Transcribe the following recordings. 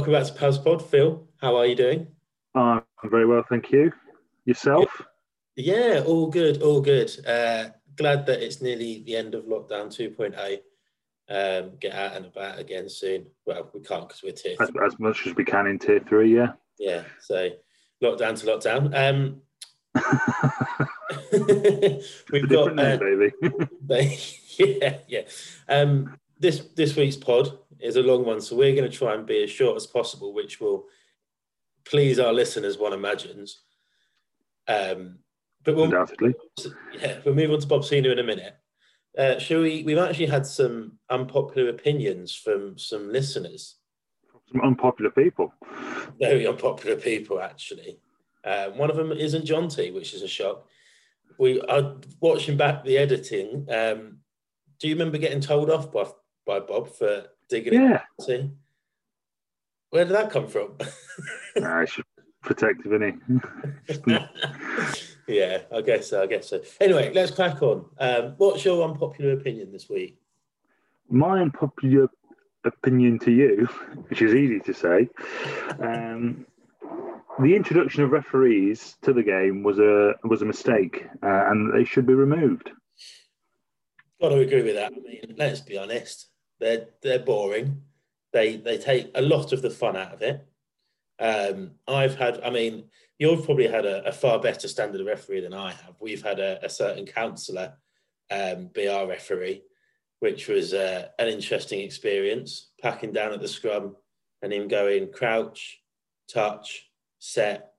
Welcome back to Pals Pod, Phil. How are you doing? I'm very well, thank you. Yourself? Yeah, all good, all good. Uh, glad that it's nearly the end of lockdown 2.0. Um, get out and about again soon. Well, we can't because we're tier as, as, much as we can in tier three, yeah. Yeah, so lockdown to lockdown. Um, we've got uh, baby. yeah, yeah. Um, this this week's pod is a long one, so we're going to try and be as short as possible, which will please our listeners, one imagines. Um, but we'll, Undoubtedly. Yeah, we'll move on to Bob Senior in a minute. Uh, shall we? We've actually had some unpopular opinions from some listeners. Some unpopular people. Very unpopular people, actually. Uh, one of them isn't Jonty, which is a shock. We are watching back the editing. Um, do you remember getting told off by by Bob for digging yeah. it? Where did that come from? nah, it's protective, isn't he? yeah, I guess so. I guess so. Anyway, let's crack on. Um, what's your unpopular opinion this week? My unpopular opinion to you, which is easy to say, um, the introduction of referees to the game was a was a mistake, uh, and they should be removed. Got to agree with that. I mean, let's be honest; they're they're boring. They they take a lot of the fun out of it. Um, I've had, I mean, you've probably had a, a, far better standard of referee than I have. We've had a, a certain counsellor um, be our referee, which was uh, an interesting experience. Packing down at the scrum and him going crouch, touch, set,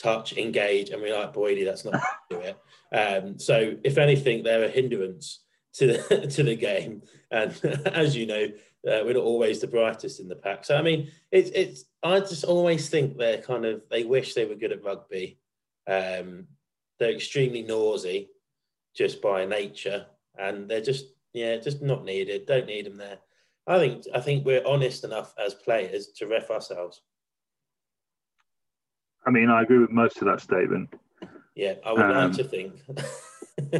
touch, engage, and we're like, Boydie, that's not do it. Um, so, if anything, they're a hindrance to the to the game, and as you know, uh, we're not always the brightest in the pack. So I mean, it's it's. I just always think they're kind of they wish they were good at rugby. Um, they're extremely noisy, just by nature, and they're just yeah, just not needed. Don't need them there. I think I think we're honest enough as players to ref ourselves. I mean, I agree with most of that statement. Yeah, I would um, like to think.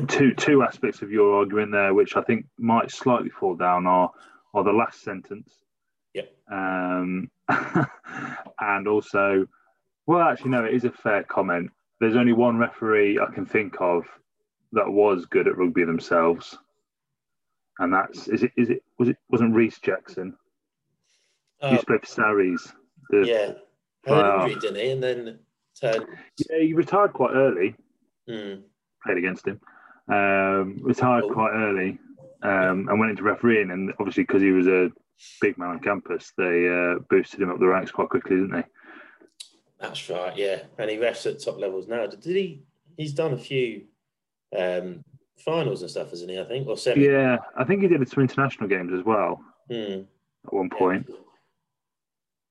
two two aspects of your argument there, which I think might slightly fall down, are or the last sentence. Yep. Um, and also, well, actually, no, it is a fair comment. There's only one referee I can think of that was good at rugby themselves, and that's is it is it was it wasn't Reece Jackson. Uh, he used to play for Sarries. The, yeah, had injury, didn't he? And then turned. Yeah, he retired quite early. Mm. Played against him. Um, retired quite early, um, and went into refereeing. And obviously, because he was a big man on campus, they uh, boosted him up the ranks quite quickly, didn't they? That's right, yeah. And he refs at top levels now. Did he? He's done a few um, finals and stuff, hasn't he? I think, or seven. Yeah, I think he did some international games as well hmm. at one point. Yeah.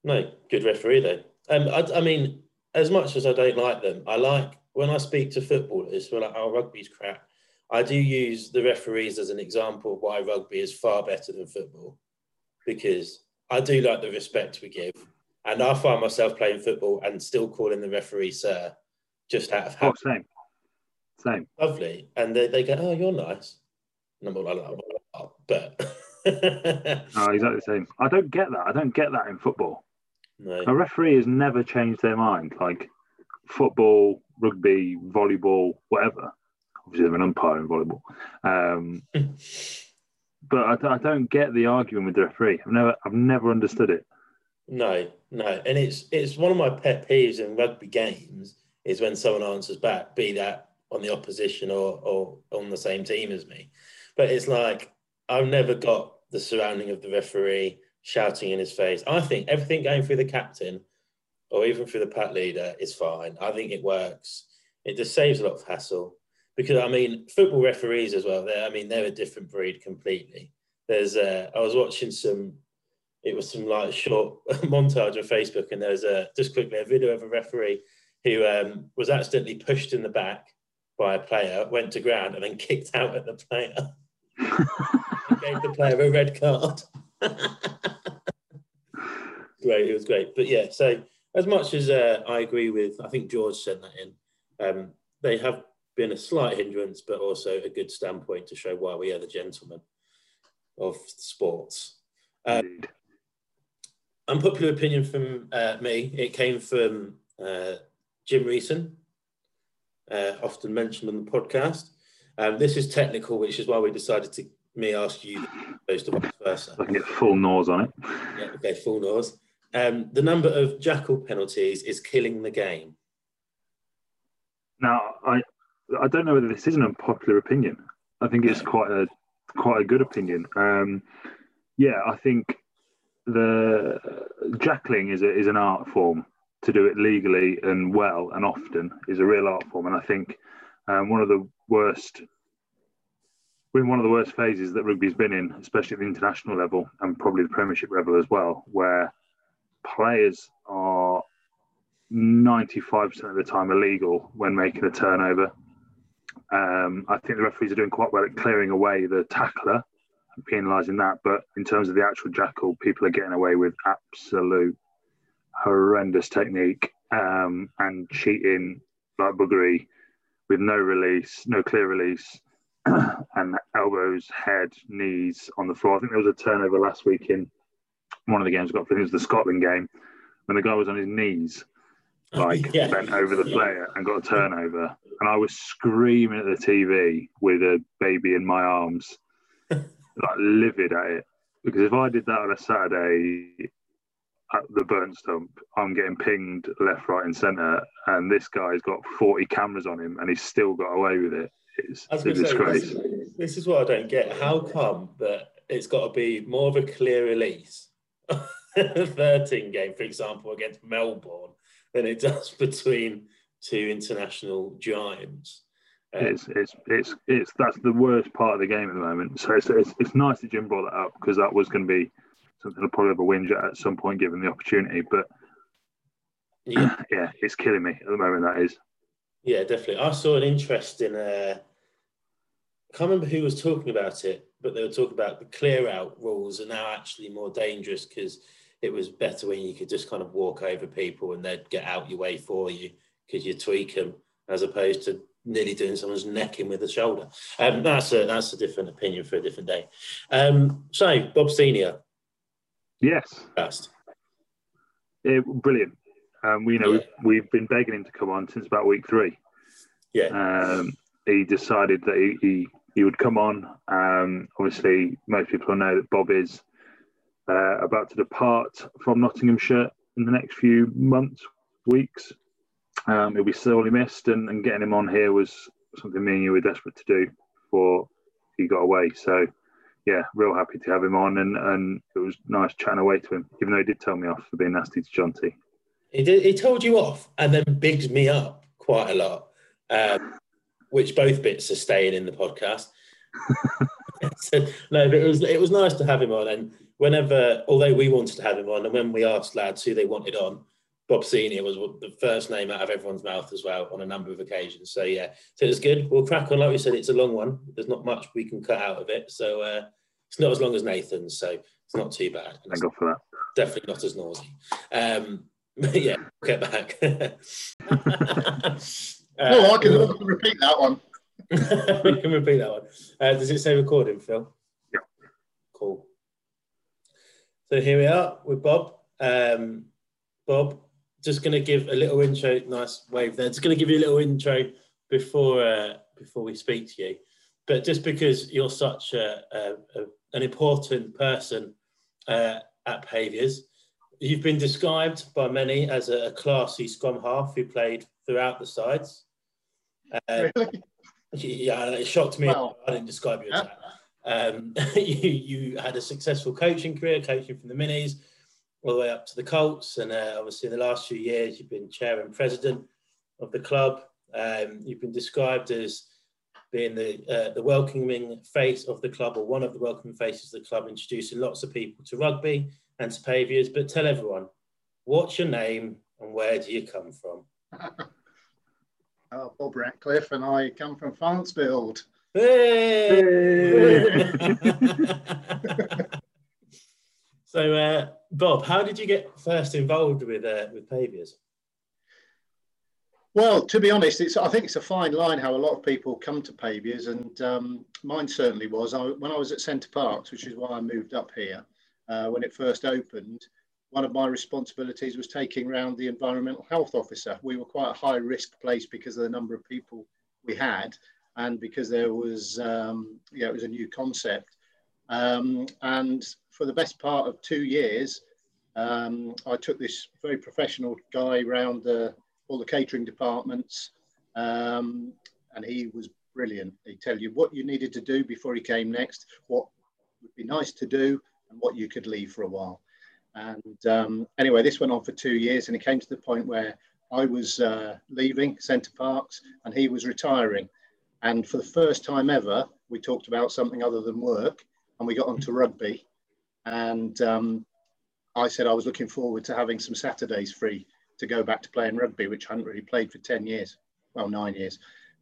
No, good referee though. Um, I, I, mean, as much as I don't like them, I like when I speak to footballers who are like, "Oh, rugby's crap." I do use the referees as an example of why rugby is far better than football because I do like the respect we give. And I find myself playing football and still calling the referee sir just out of oh, habit. Oh, same. Same. Lovely. And they, they go, oh, you're nice. And I'm like, oh, but. no, exactly the same. I don't get that. I don't get that in football. No. A referee has never changed their mind. Like football, rugby, volleyball, whatever obviously they're an umpire in volleyball. Um, but I, I, don't get the argument with the referee. I've never, I've never understood it. No, no, and it's it's one of my pet peeves in rugby games is when someone answers back, be that on the opposition or or on the same team as me. But it's like I've never got the surrounding of the referee shouting in his face. I think everything going through the captain or even through the pat leader is fine. I think it works. It just saves a lot of hassle because I mean football referees as well. They're, I mean they're a different breed completely. There's uh, I was watching some. It was some like short montage on Facebook, and there's a just quickly a video of a referee who um, was accidentally pushed in the back by a player, went to ground, and then kicked out at the player. gave the player a red card. great, it was great. But yeah, so as much as uh, I agree with, I think George sent that in. Um, they have been a slight hindrance, but also a good standpoint to show why we are the gentlemen of sports. Um, unpopular opinion from uh, me. It came from uh, Jim Reeson, uh, often mentioned on the podcast. Um, this is technical, which is why we decided to me ask you those to vice versa. I can get full nose on it. Yeah, okay, full nose. Um, the number of jackal penalties is killing the game. Now, I I don't know whether this is an unpopular opinion. I think it's quite a quite a good opinion. Um, yeah, I think the jackling is a, is an art form. To do it legally and well and often is a real art form, and I think um, one of the worst we're in one of the worst phases that rugby's been in, especially at the international level and probably the Premiership level as well, where players are 95% of the time illegal when making a turnover. Um, I think the referees are doing quite well at clearing away the tackler and penalising that. But in terms of the actual jackal, people are getting away with absolute horrendous technique um, and cheating like buggery with no release, no clear release, and elbows, head, knees on the floor. I think there was a turnover last week in one of the games. I got, I think it was the Scotland game when the guy was on his knees like yeah. bent over the player and got a turnover. And I was screaming at the TV with a baby in my arms, like livid at it. Because if I did that on a Saturday at the Burnstump, I'm getting pinged left, right, and centre, and this guy's got 40 cameras on him, and he's still got away with it. It's a disgrace. Say, this, is, this is what I don't get. How come that it's got to be more of a clear release? 13 game, for example, against Melbourne, than it does between two international giants. Um, it's, it's it's it's that's the worst part of the game at the moment. So it's it's, it's nice that Jim brought that up because that was going to be something I'll probably have a whinge at at some point given the opportunity. But yeah, yeah, it's killing me at the moment. That is. Yeah, definitely. I saw an interesting. Uh, I can't remember who was talking about it, but they were talking about the clear out rules are now actually more dangerous because it was better when you could just kind of walk over people and they'd get out your way for you because you tweak them as opposed to nearly doing someone's necking with the shoulder. Um, that's a that's a different opinion for a different day. Um, so Bob Senior. Yes. First. Yeah, brilliant. Um, we you know yeah. we've, we've, been begging him to come on since about week three. Yeah. Um, he decided that he, he, he would come on. Um, obviously, most people know that Bob is uh, about to depart from Nottinghamshire in the next few months, weeks. Um, he'll be sorely missed, and, and getting him on here was something me and you were desperate to do before he got away. So, yeah, real happy to have him on, and, and it was nice chatting away to him, even though he did tell me off for being nasty to Jonty. He did. He told you off, and then bigged me up quite a lot, um, which both bits are staying in the podcast. so, no, but it was it was nice to have him on, and whenever, although we wanted to have him on, and when we asked lads who they wanted on, Bob Senior was the first name out of everyone's mouth as well on a number of occasions. So yeah, so it's good. We'll crack on. Like we said, it's a long one. There's not much we can cut out of it, so uh, it's not as long as Nathan's, so it's not too bad. Thank God for that. Definitely not as noisy. Um, yeah, get back. uh, oh, I can, I can repeat that one. we can repeat that one. Uh, does it say recording, Phil? Yeah. Cool. So here we are with Bob. Um, Bob, just going to give a little intro. Nice wave there. Just going to give you a little intro before uh, before we speak to you. But just because you're such a, a, a an important person uh, at Paviors, you've been described by many as a, classy scrum half who played throughout the sides. Uh, really? Yeah, it shocked me. Well, I didn't describe you as that. Um, you, you had a successful coaching career, coaching from the Minis all the way up to the Colts, and uh, obviously in the last few years you've been chair and president of the club. Um, you've been described as being the uh, the welcoming face of the club, or one of the welcoming faces of the club, introducing lots of people to rugby and to Paviors. But tell everyone, what's your name and where do you come from? Uh, Bob Ratcliffe, and I come from Farnsfield. Hey! so, uh, Bob, how did you get first involved with uh, with Paviors? Well, to be honest, it's I think it's a fine line how a lot of people come to Paviors, and um, mine certainly was. I, when I was at Center Parcs, which is why I moved up here, uh, when it first opened, one of my responsibilities was taking round the environmental health officer. We were quite a high risk place because of the number of people we had and because there was, um, yeah, it was a new concept. Um, and for the best part of two years, um, I took this very professional guy around the, all the catering departments, um, and he was brilliant. He'd tell you what you needed to do before he came next, what would be nice to do, and what you could leave for a while. And um, anyway, this went on for two years, and it came to the point where I was uh, leaving Center Parcs and he was retiring. And for the first time ever, we talked about something other than work, and we got onto rugby. And um, I said I was looking forward to having some Saturdays free to go back to playing rugby, which I hadn't really played for 10 years, well, nine years.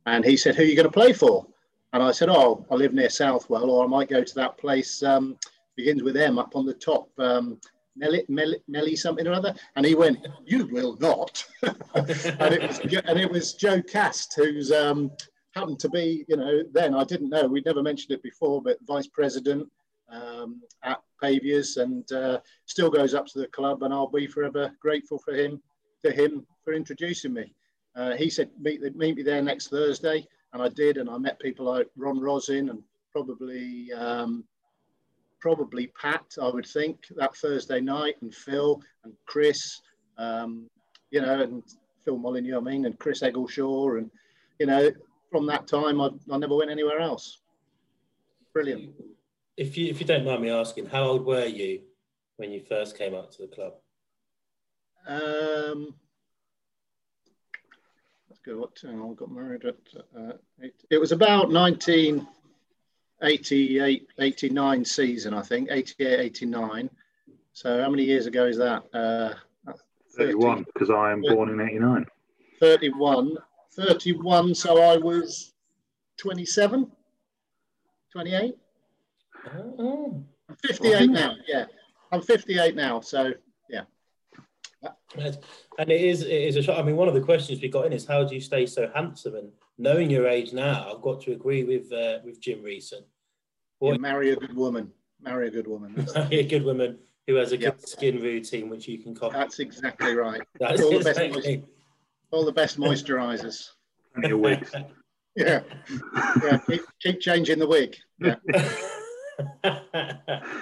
And he said, Who are you going to play for? And I said, Oh, I live near Southwell, or I might go to that place, um, begins with M up on the top, um, Melly, Melly, Melly something or other. And he went, You will not. and, it was, and it was Joe Cast, who's um, happened to be, you know, then I didn't know, we'd never mentioned it before, but vice president um, at Paviors and uh, still goes up to the club. And I'll be forever grateful for him, to him for introducing me. Uh, he said, meet, meet me there next Thursday. And I did. And I met people like Ron Rosin and probably um, probably Pat, I would think, that Thursday night, and Phil and Chris, um, you know, and Phil Molyneux, I mean, and Chris Eggleshaw. And, you know, from that time, I, I never went anywhere else. Brilliant. If you, if you don't mind me asking, how old were you when you first came out to the club? Um, let's go. What? I got married at. Uh, eight, it was about 19. 88, 89 season, I think, 88, 89. So how many years ago is that? Uh, 31, because I am born in 89. 31. 31, so I was 27, 28. Oh. I'm 58 now, yeah. I'm 58 now, so yeah. And it is, it is a shot. I mean, one of the questions we got in is how do you stay so handsome? And knowing your age now, I've got to agree with uh, with Jim Reeson. Yeah, marry a good woman. Marry a good woman. Marry a good woman who has a yep. good skin routine, which you can copy. That's exactly right. That's all, the best moist- all the best moisturisers. your wigs. yeah. yeah. Keep, keep changing the wig. Yeah.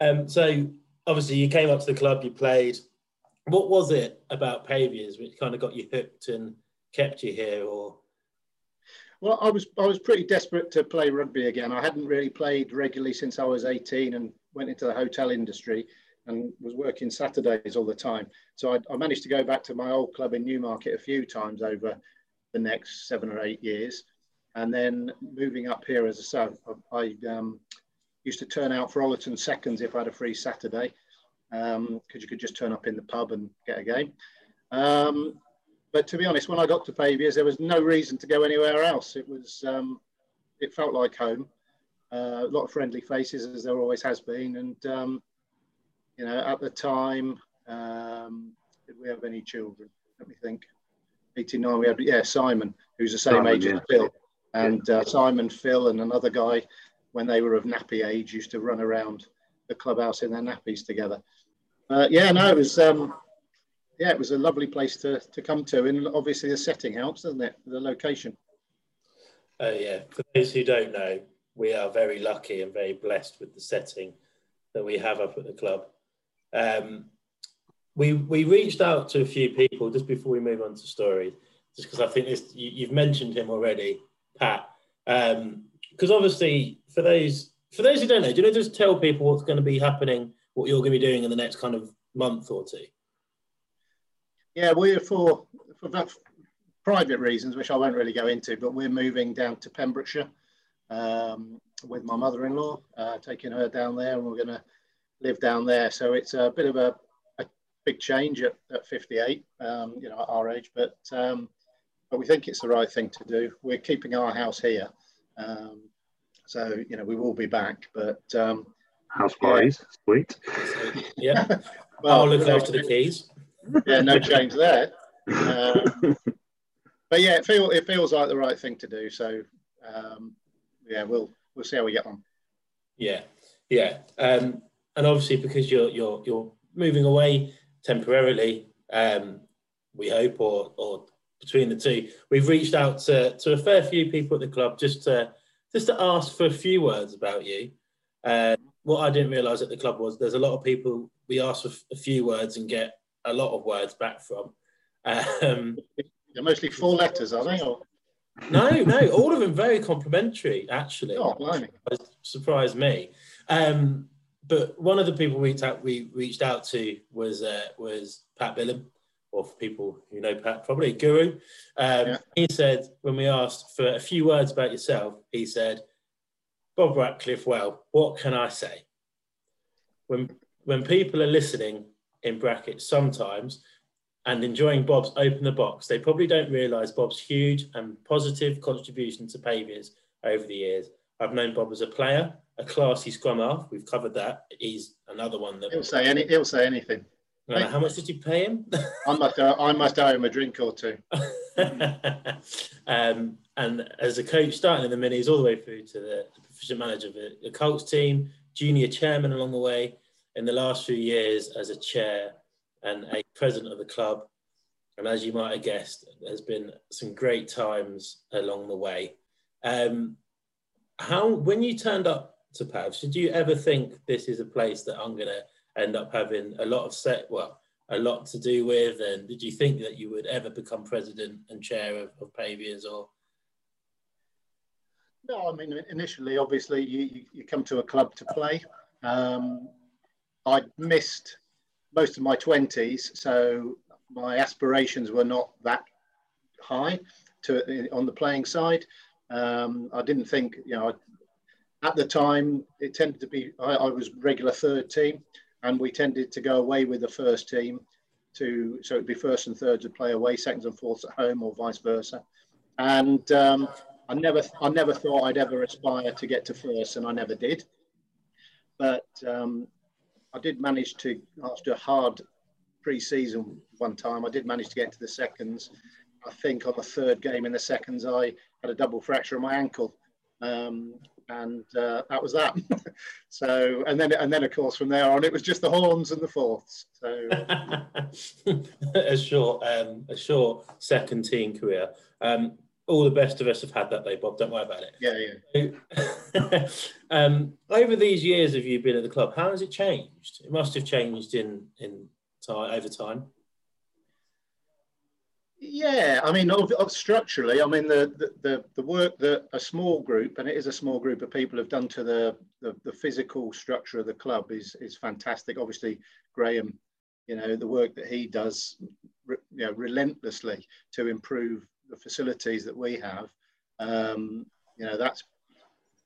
um, so obviously you came up to the club, you played. What was it about Paviors which kind of got you hooked and kept you here, or well, I was I was pretty desperate to play rugby again. I hadn't really played regularly since I was 18 and went into the hotel industry and was working Saturdays all the time. So I, I managed to go back to my old club in Newmarket a few times over the next seven or eight years. And then moving up here as a sub, I um, used to turn out for Ollerton seconds if I had a free Saturday because um, you could just turn up in the pub and get a game. Um, but to be honest, when I got to Paviors, there was no reason to go anywhere else. It was, um, it felt like home. Uh, a lot of friendly faces, as there always has been. And, um, you know, at the time, um, did we have any children? Let me think. 89, we had, yeah, Simon, who's the same Simon, age yeah. as Phil. And uh, Simon, Phil, and another guy, when they were of nappy age, used to run around the clubhouse in their nappies together. Uh, yeah, no, it was um, yeah, it was a lovely place to, to come to. And obviously the setting helps, doesn't it? The location. Oh, yeah. For those who don't know, we are very lucky and very blessed with the setting that we have up at the club. Um, we, we reached out to a few people just before we move on to stories, just because I think this, you, have mentioned him already, Pat. Because um, obviously, for those for those who don't know, do you know just tell people what's going to be happening, what you're going to be doing in the next kind of month or two? Yeah, we're for, for private reasons, which I won't really go into, but we're moving down to Pembrokeshire um, with my mother-in-law, uh, taking her down there, and we're going to live down there. So it's a bit of a, a big change at, at 58, um, you know, at our age, but um, but we think it's the right thing to do. We're keeping our house here, um, so you know we will be back, but um, house parties, yeah. sweet. yeah, well, I'll look after the keys yeah, no change there. Um, but yeah, it feels it feels like the right thing to do. So um, yeah, we'll we'll see how we get on. Yeah, yeah, um, and obviously because you're you're you're moving away temporarily, um, we hope, or, or between the two. We've reached out to, to a fair few people at the club just to just to ask for a few words about you. Uh, what I didn't realise at the club was there's a lot of people we ask for a few words and get a lot of words back from. Um, They're mostly four letters, are they? Or? No, no, all of them very complimentary, actually. Oh, blimey. Surprised me. Um, but one of the people we reached out, we reached out to was uh, was Pat Bilham, or for people who know Pat, probably Guru. Um, yeah. He said when we asked for a few words about yourself, he said, "Bob Ratcliffe, well, what can I say? When when people are listening in brackets sometimes." And enjoying Bob's open the box, they probably don't realise Bob's huge and positive contribution to Paviors over the years. I've known Bob as a player, a classy scrum half. We've covered that. He's another one that he'll say any. He'll say anything. Uh, how much did you pay him? I must. Uh, I must owe him a drink or two. um, and as a coach, starting in the minis all the way through to the, the proficient manager of the, the Colts team, junior chairman along the way. In the last few years, as a chair and a president of the club, and as you might have guessed, there's been some great times along the way. Um, how when you turned up to Pavs, did you ever think this is a place that I'm going to end up having a lot of set, well, a lot to do with? And did you think that you would ever become president and chair of, of Paviors or? No, I mean, initially, obviously, you, you come to a club to play. Um, I missed most of my 20s, so my aspirations were not that high to on the playing side. Um, I didn't think, you know, at the time it tended to be, I, I, was regular third team and we tended to go away with the first team to, so it'd be first and thirds would play away, seconds and fourths at home or vice versa. And um, I never, I never thought I'd ever aspire to get to first and I never did. But um, I did manage to, after a hard pre-season one time, I did manage to get to the seconds. I think on the third game in the seconds, I had a double fracture of my ankle. Um, and uh, that was that. so, and then, and then, of course, from there on, it was just the horns and the fourths. So, a short, um, a short second team career. Um, all the best of us have had that, though, Bob. Don't worry about it. Yeah, yeah. um, over these years of you been at the club, how has it changed? It must have changed in in time over time. Yeah, I mean, structurally, I mean, the, the, the work that a small group, and it is a small group of people, have done to the, the, the physical structure of the club is, is fantastic. Obviously, Graham, you know, the work that he does, you know, relentlessly to improve the facilities that we have, um, you know, that's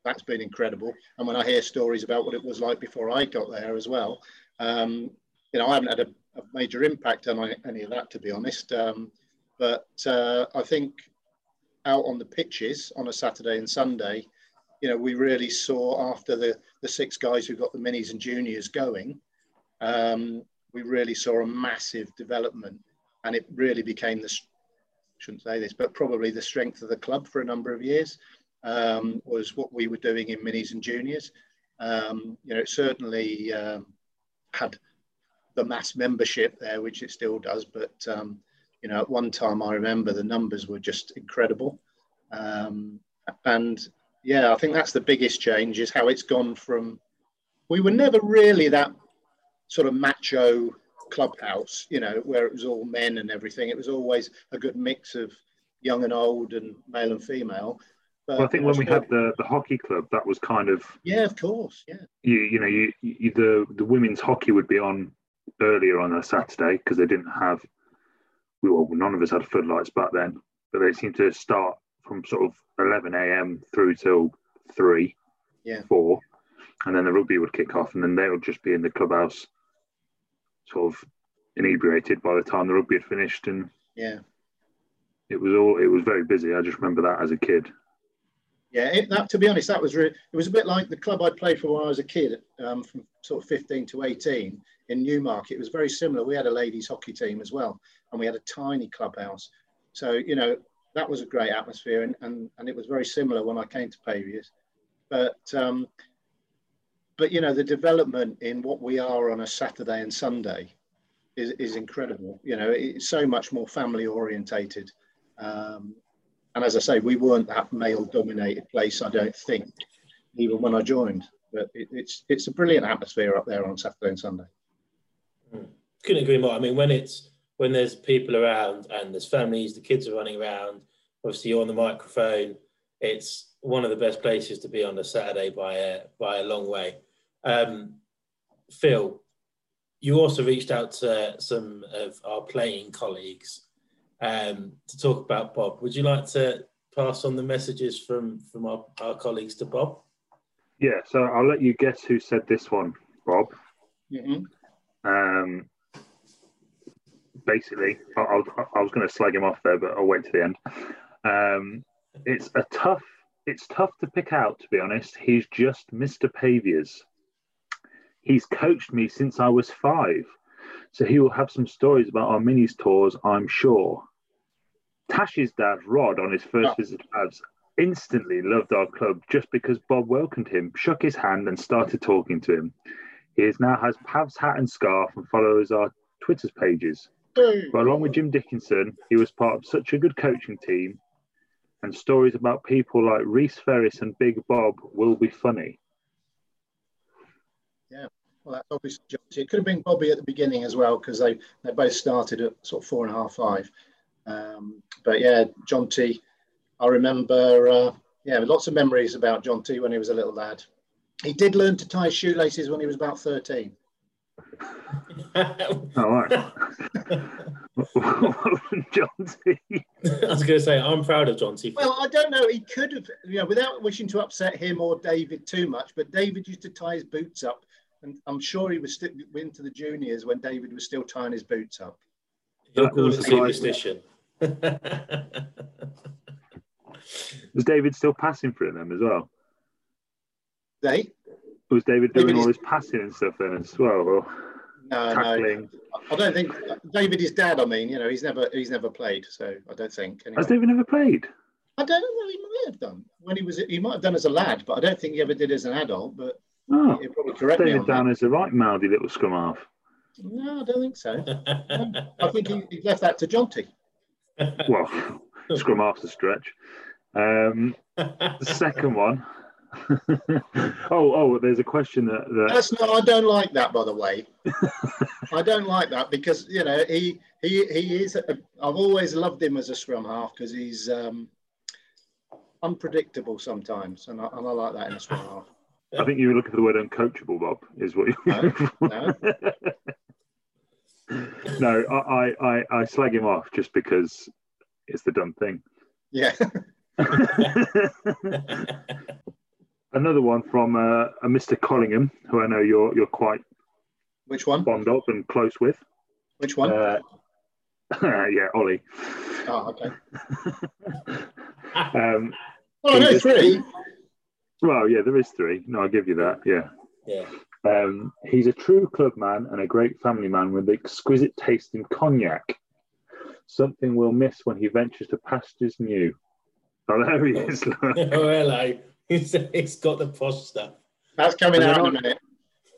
that's been incredible. And when I hear stories about what it was like before I got there as well, um, you know, I haven't had a, a major impact on any of that, to be honest. Um, but uh, I think out on the pitches on a Saturday and Sunday, you know, we really saw after the, the six guys who got the minis and juniors going, um, we really saw a massive development and it really became the, shouldn't say this, but probably the strength of the club for a number of years um, was what we were doing in minis and juniors. Um, you know, it certainly um, had the mass membership there, which it still does, but um, you know, at one time I remember the numbers were just incredible. Um, and yeah, I think that's the biggest change is how it's gone from, we were never really that sort of macho clubhouse, you know, where it was all men and everything. It was always a good mix of young and old and male and female. But well, I think when we had the, the hockey club, that was kind of yeah, of course, yeah. You you know you, you the the women's hockey would be on earlier on a Saturday because they didn't have well, none of us had floodlights back then, but they seemed to start from sort of 11 a.m. through till three, yeah, four, and then the rugby would kick off, and then they would just be in the clubhouse, sort of inebriated by the time the rugby had finished, and yeah, it was all it was very busy. I just remember that as a kid. Yeah, it, that to be honest, that was really, it was a bit like the club I played for when I was a kid, um, from sort of 15 to 18 in Newmarket. It was very similar. We had a ladies hockey team as well, and we had a tiny clubhouse. So, you know, that was a great atmosphere, and, and, and it was very similar when I came to Paviors. But um, but you know the development in what we are on a Saturday and Sunday is, is incredible. You know, it's so much more family orientated. Um, and as I say, we weren't that male dominated place, I don't think, even when I joined. But it, it's it's a brilliant atmosphere up there on Saturday and Sunday. Couldn't agree more. I mean, when it's when there's people around and there's families, the kids are running around. Obviously, you're on the microphone. It's one of the best places to be on a Saturday by a by a long way. Um, Phil, you also reached out to some of our playing colleagues um, to talk about Bob. Would you like to pass on the messages from from our, our colleagues to Bob? Yeah, so I'll let you guess who said this one, Bob. Mm-hmm. Um, basically, I, I, was, I was going to slag him off there, but I'll wait to the end. Um, it's a tough. It's tough to pick out, to be honest. He's just Mr. Paviors. He's coached me since I was five, so he will have some stories about our minis tours, I'm sure. Tash's dad, Rod, on his first Oh. visit to Pavs, instantly loved our club just because Bob welcomed him, shook his hand, and started talking to him. He now has Pavs hat and scarf and follows our Twitter's pages. But along with Jim Dickinson, he was part of such a good coaching team, and stories about people like Reese Ferris and Big Bob will be funny. Yeah, well, that's obviously Jonty. It could have been Bobby at the beginning as well because they, they both started at sort of four and a half, five. Um, but yeah, John T. I remember, uh, yeah, lots of memories about John T. when he was a little lad. He did learn to tie shoelaces when he was about 13. Oh, all right. John T. I was going to say I'm proud of John T. Well, I don't know. He could have, you know, without wishing to upset him or David too much, but David used to tie his boots up. And I'm sure he was still into the juniors when David was still tying his boots up. He'll call it was superstition. Was David still passing through them as well? They? Was David doing David all is- his passing and stuff then as well? Or No, no. tackling? I don't think David is dad. I mean, you know, he's never he's never played, so I don't think. Anyway. Has David never played? I don't know. Well, he might have done when he was. He might have done as a lad, but I don't think he ever did as an adult. But Oh, he'll probably correct me David on down that. as a right mouthy little scrum half. No, I don't think so. I think he, he left that to Jonty. Well, scrum half's a stretch. Um, the second one. oh, oh, there's a question that, that That's not. I don't like that, by the way. I don't like that because you know he he he is. A, I've always loved him as a scrum half because he's um, unpredictable sometimes, and I, and I like that in a scrum half. I think you were looking for the word uncoachable, Bob, is what you No, no. no, I, I, I, I slag him off just because it's the dumb thing. Yeah. Another one from uh, a Mr. Collingham, who I know you're you're quite Which one? fond of and close with. Which one? Uh, yeah, Ollie. oh, okay. Um, Oh, no, three. well, yeah, there is three. No, I'll give you that. Yeah. yeah. Um, he's a true club man and a great family man with exquisite taste in cognac. Something we'll miss when he ventures to pastures new. Oh, there he is. look. oh, hello. He's, he's got the posh stuff. That's coming And out then in a minute.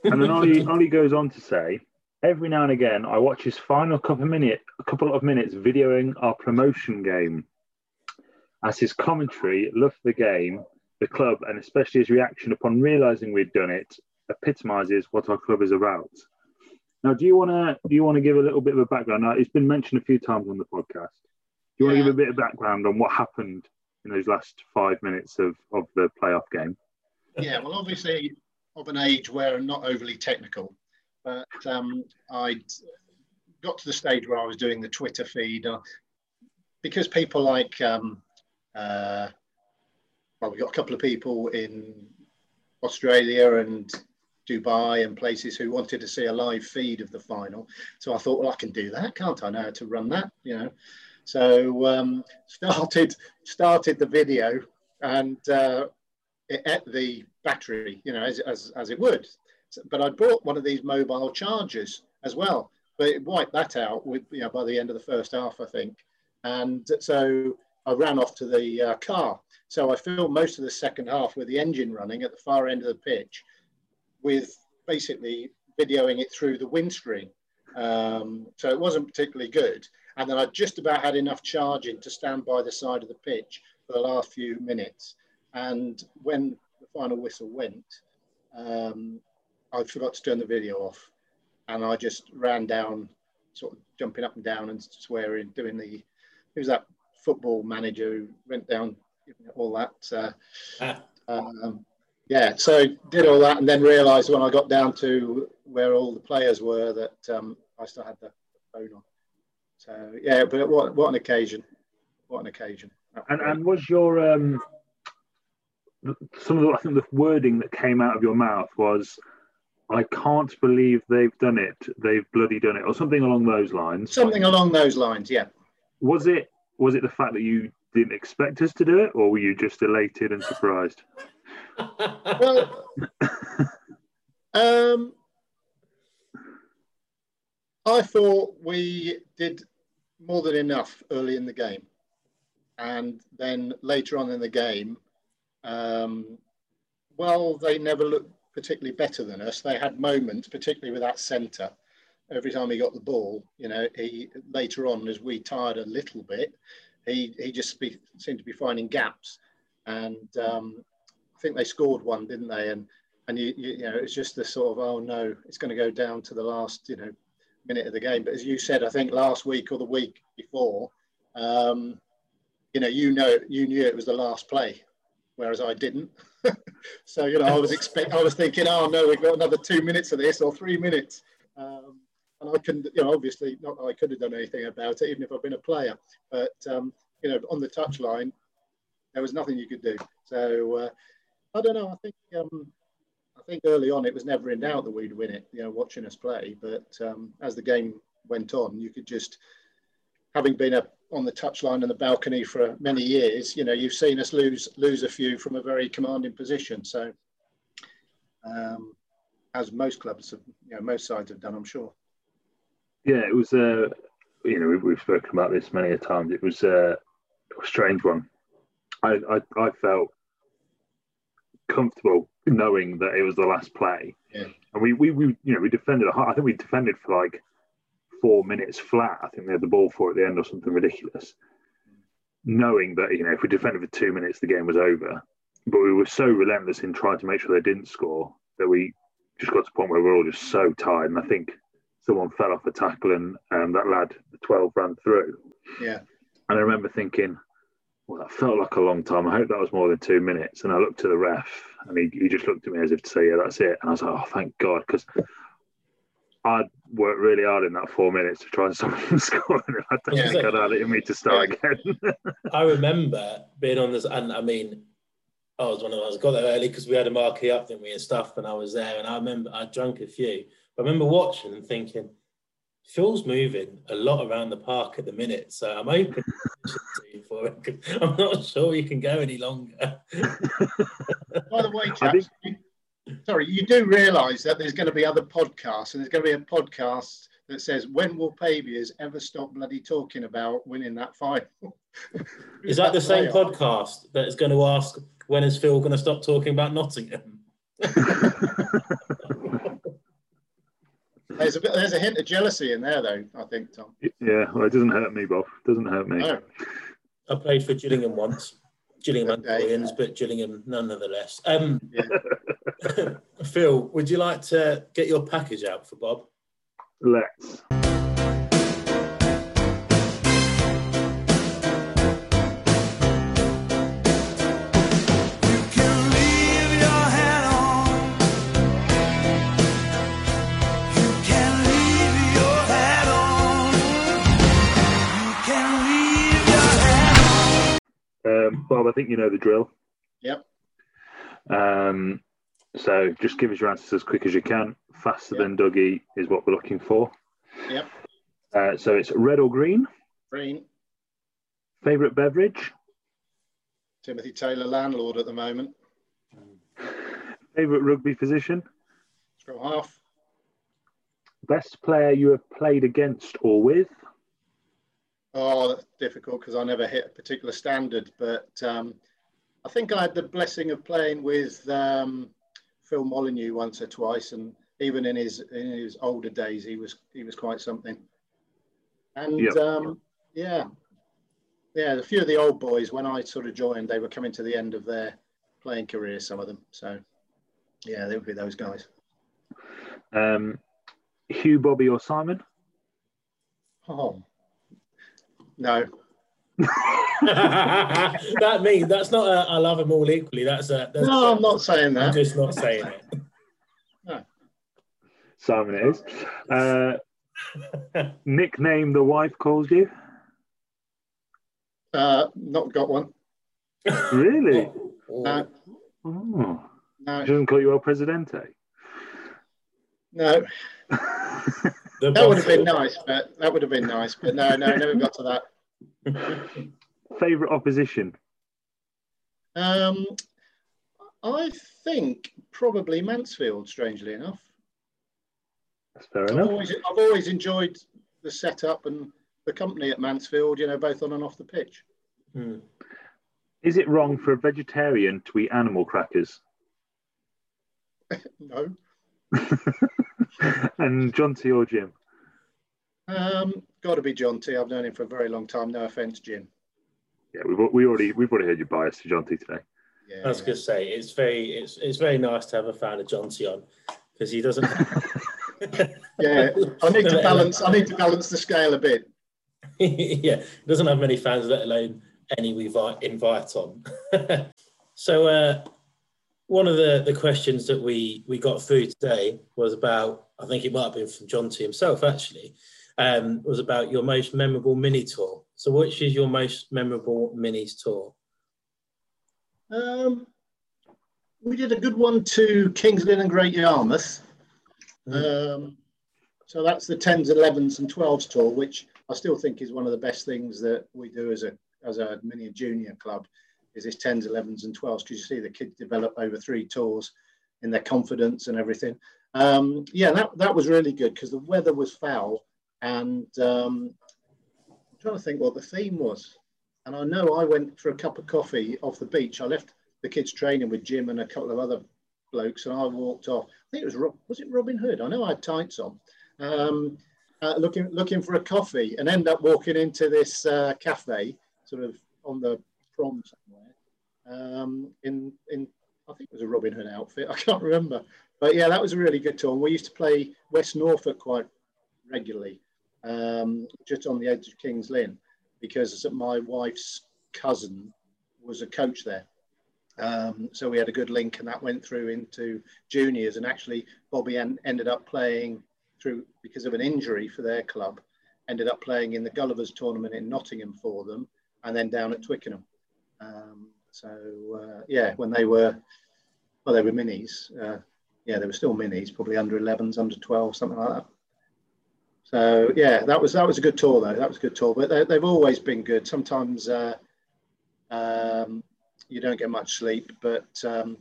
and then Ollie, Ollie goes on to say, every now and again, I watch his final couple of, minute, a couple of minutes videoing our promotion game. As his commentary, love for the game, the club, and especially his reaction upon realizing we'd done it, epitomizes what our club is about. Now, do you want to do you want to give a little bit of a background? Now, it's been mentioned a few times on the podcast. Do you want to Yeah. give a bit of background on what happened in those last five minutes of, of the playoff game? Yeah, well, obviously, of an age where I'm not overly technical, but um, I got to the stage where I was doing the Twitter feed uh, because people like, um, uh, well, we got a couple of people in Australia and Dubai and places who wanted to see a live feed of the final. So I thought, well, I can do that, can't I? Know how to run that, you know. So um, started started the video and. Uh, it ate the battery, you know, as, as, as it would. So- but I bought one of these mobile chargers as well. But it wiped that out with, you know, by the end of the first half, I think. And so I ran off to the uh, car. So I filmed most of the second half with the engine running at the far end of the pitch. with basically videoing it through the windscreen. Um, so it wasn't particularly good. And then I just about had enough charging to stand by the side of the pitch for the last few minutes. And when the final whistle went, um, I forgot to turn the video off. And I just ran down, sort of jumping up and down and swearing, doing the, who's that football manager who went down, all that. Uh, ah. um, yeah, so did all that and then realised when I got down to where all the players were that um, I still had the phone on. So yeah, but what what an occasion! What an occasion! And and was your um, some of the I think the wording that came out of your mouth was, "I can't believe they've done it. They've bloody done it," or something along those lines. Something along those lines, yeah. Was it was it the fact that you didn't expect us to do it, or were you just elated and surprised? well, um, I thought we did more than enough early in the game. And then later on in the game, um, well, they never looked particularly better than us. They had moments, particularly with that centre. Every time he got the ball, you know, he later on, as we tired a little bit, he he just be, seemed to be finding gaps. And um, I think they scored one, didn't they? And and you, you, you know it's just the sort of oh no, it's going to go down to the last you know minute of the game. But as you said, I think last week or the week before, um, you know, you know, you knew it was the last play, whereas I didn't. so you know, I was expect, I was thinking, oh no, we've got another two minutes of this or three minutes. Um, and I couldn't, you know, obviously not I could have done anything about it, even if I'd been a player. But um, you know, on the touchline, there was nothing you could do. So uh, I don't know. I think um, think early on it was never in doubt that we'd win it. You know, watching us play, but um, as the game went on, you could just, having been up on the touchline and the balcony for many years, you know, you've seen us lose lose a few from a very commanding position. So, um, as most clubs, have, you know, most sides have done, I'm sure. Yeah, it was. Uh, you know, we've, spoken about this many a times. It was uh, a strange one. I, I, I felt comfortable knowing that it was the last play. Yeah. And we, we, we, you know, we defended. I think we defended for like four minutes flat. I think they had the ball for at the end or something ridiculous. Knowing that you know, if we defended for two minutes, the game was over. But we were so relentless in trying to make sure they didn't score that we just got to the point where we we're all just so tired. And I think someone fell off a tackle and um, that lad, the 12, ran through. Yeah. And I remember thinking, well, that felt like a long time. I hope that was more than two minutes. And I looked to the ref, and he, he just looked at me as if to say, "Yeah, that's it." And I was like, "Oh, thank God," because I'd worked really hard in that four minutes to try and stop him scoring. I don't yeah, think I'd had it in me to start yeah. again. I remember being on this, and I mean, I was one of those got there early because we had a marquee up, didn't we, and stuff. And I was there, and I remember I drank a few. But I remember watching and thinking, Phil's moving a lot around the park at the minute, so I'm open for it. I'm not sure you can go any longer. By the way, chaps, think... sorry, you do realise that there's going to be other podcasts, and there's going to be a podcast that says, "When will Paviors ever stop bloody talking about winning that final?" is that the same podcast that is going to ask when is Phil going to stop talking about Nottingham? There's a bit, there's a hint of jealousy in there, though. I think, Tom. Yeah, well, it doesn't hurt me, Bob. It doesn't hurt me. No. I played for Gillingham once, Gillingham okay. but Gillingham nonetheless. Um, yeah. Phil, would you like to get your package out for Bob? Let's. Um, Bob, I think you know the drill. Yep. Um, so just give us your answers as quick as you can. Faster yep. than Dougie is what we're looking for. Yep. Uh, so it's red or green? Green. Favorite beverage? Timothy Taylor, landlord at the moment. Favorite rugby position? Scrum half. Best player you have played against or with? Oh, that's difficult because I never hit a particular standard. But um, I think I had the blessing of playing with um, Phil Molyneux once or twice, and even in his in his older days, he was he was quite something. And Yep. um, yeah, yeah, a few of the old boys when I sort of joined, they were coming to the end of their playing career. Some of them, so yeah, they would be those guys. Um, Hugh, Bobby, or Simon? Oh no, that means that's not a, I love them all equally. That's a that's no, I'm not saying that. I'm just not saying it. Simon it is. Uh, nickname the wife calls you? Uh, not got one. Really? No, Oh. no, She doesn't call you El Presidente? no. The That would have been nice, but that would have been nice. But no, no, never got to that. Favourite opposition? Um, I think probably Mansfield. Strangely enough, That's fair I've enough. always, I've always enjoyed the setup and the company at Mansfield. You know, both on and off the pitch. Hmm. Is it wrong for a vegetarian to eat animal crackers? No, and John T or Jim? um, got to be John T. I've known him for a very long time. No offence, Jim. Yeah, we've we already we've already heard your bias to John T today. Yeah, I was going to say it's very it's it's very nice to have a fan of John T on because he doesn't. yeah. I need to balance. I need to balance the scale a bit. yeah, he doesn't have many fans, let alone any we vi- invite on. so, uh, one of the, the questions that we, we got through today was about, I think it might have been from John T himself actually, um, was about your most memorable mini tour. So, which is your most memorable minis tour? Um, we did a good one to Kings Lynn and Great Yarmouth. Um, so that's the 10s, 11s, and 12s tour, which I still think is one of the best things that we do as a as a mini junior club. Is this 10s, 11s, and 12s because you see the kids develop over three tours in their confidence and everything. Um, yeah, that that was really good because the weather was foul, and um, I'm trying to think what the theme was. And I know I went for a cup of coffee off the beach. I left the kids training with Jim and a couple of other blokes, and I walked off. I think it was was it Robin Hood? I know I had tights on, um, uh, looking looking for a coffee, and end up walking into this uh, cafe, sort of on the prom somewhere, um, in in I think it was a Robin Hood outfit. I can't remember, but yeah, that was a really good tour. And we used to play West Norfolk quite regularly, um, just on the edge of Kings Lynn because my wife's cousin was a coach there. Um, so we had a good link, and that went through into juniors. And actually, Bobby en- ended up playing through because of an injury for their club. Ended up playing in the Gullivers tournament in Nottingham for them, and then down at Twickenham. Um, so uh, yeah, when they were well, they were minis. Uh, yeah, they were still minis, probably under 11s, under 12, something like that. So yeah, that was that was a good tour though. That was a good tour, but they, they've always been good. Sometimes uh, um, you don't get much sleep, but um,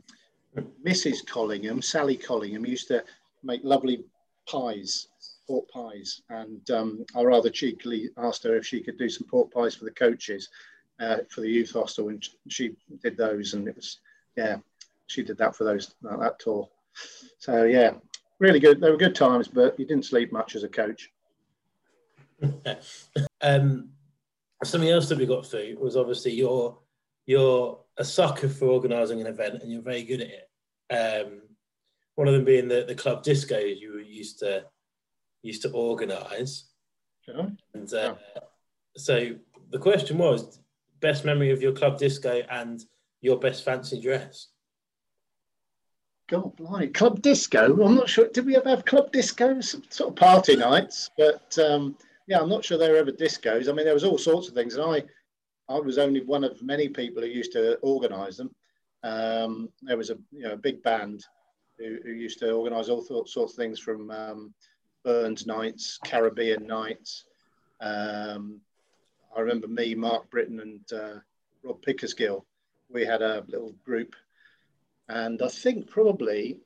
Mrs. Collingham, Sally Collingham, used to make lovely pies, pork pies, and um, I rather cheekily asked her if she could do some pork pies for the coaches uh, for the youth hostel, and she did those, and it was yeah, she did that for those that tour. So yeah, really good. They were good times, but you didn't sleep much as a coach. um, something else that we got through was obviously you're you're a sucker for organising an event and you're very good at it. Um, one of them being the, the club discos you were used to used to organise. Sure. And uh, so the question was best memory of your club disco and your best fancy dress. God, blimey. Club disco. I'm not sure. Did we ever have club discos? Sort of party nights, but um, yeah, I'm not sure they were ever discos. I mean, there was all sorts of things, and I, I was only one of many people who used to organise them. Um, there was a you know a big band who, who used to organise all sorts sorts of things from um, Burns nights, Caribbean nights. Um, I remember me, Mark Britton, and uh, Rob Pickersgill. We had a little group and I think probably,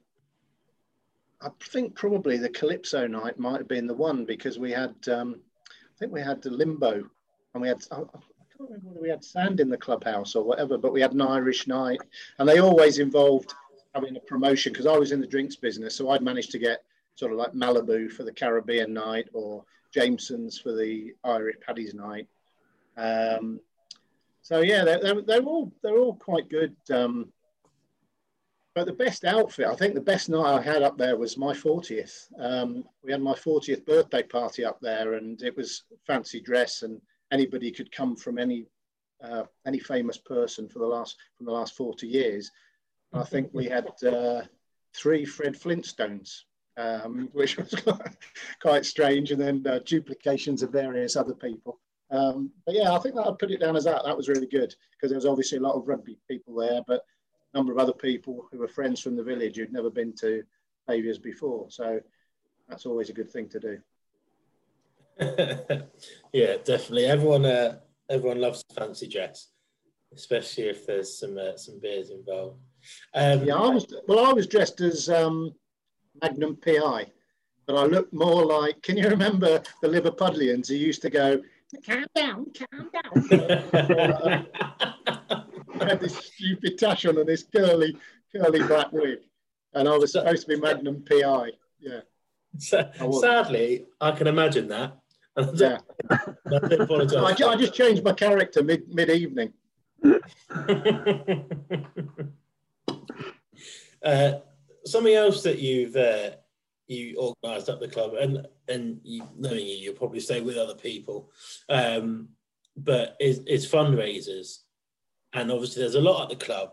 I think probably the Calypso night might have been the one because we had, um, I think we had the Limbo, and we had, I, I can't remember whether we had sand in the clubhouse or whatever, but we had an Irish night, and they always involved having a promotion because I was in the drinks business, so I'd managed to get sort of like Malibu for the Caribbean night or Jameson's for the Irish Paddy's night. Um, so yeah, they're, they're, they're, all they're all quite good. Um, but the best outfit, I think the best night I had up there was my 40th. Um, we had my 40th birthday party up there, and it was fancy dress, and anybody could come from any uh, any famous person for the last from the last 40 years. I think we had uh, three Fred Flintstones, um, which was quite strange, and then uh, duplications of various other people. Um, but yeah, I think that I'd put it down as that. That was really good because there was obviously a lot of rugby people there, but a number of other people who were friends from the village who'd never been to Paviors before. So that's always a good thing to do. yeah, definitely. Everyone, uh, everyone loves fancy dress, especially if there's some uh, some beers involved. Um, yeah, I was well. I was dressed as um, Magnum PI, but I looked more like. Can you remember the Liverpudlians who used to go, "Calm down, calm down." I had this stupid tash on and this curly, curly black wig, and I was supposed to be Magnum PI. Yeah. sadly, I can imagine that. yeah. I, I just changed my character mid mid evening. uh, something else that you've uh, you organised up the club, and and you, knowing you, you'll probably stay with other people, um, but it's, it's fundraisers, and obviously there's a lot at the club.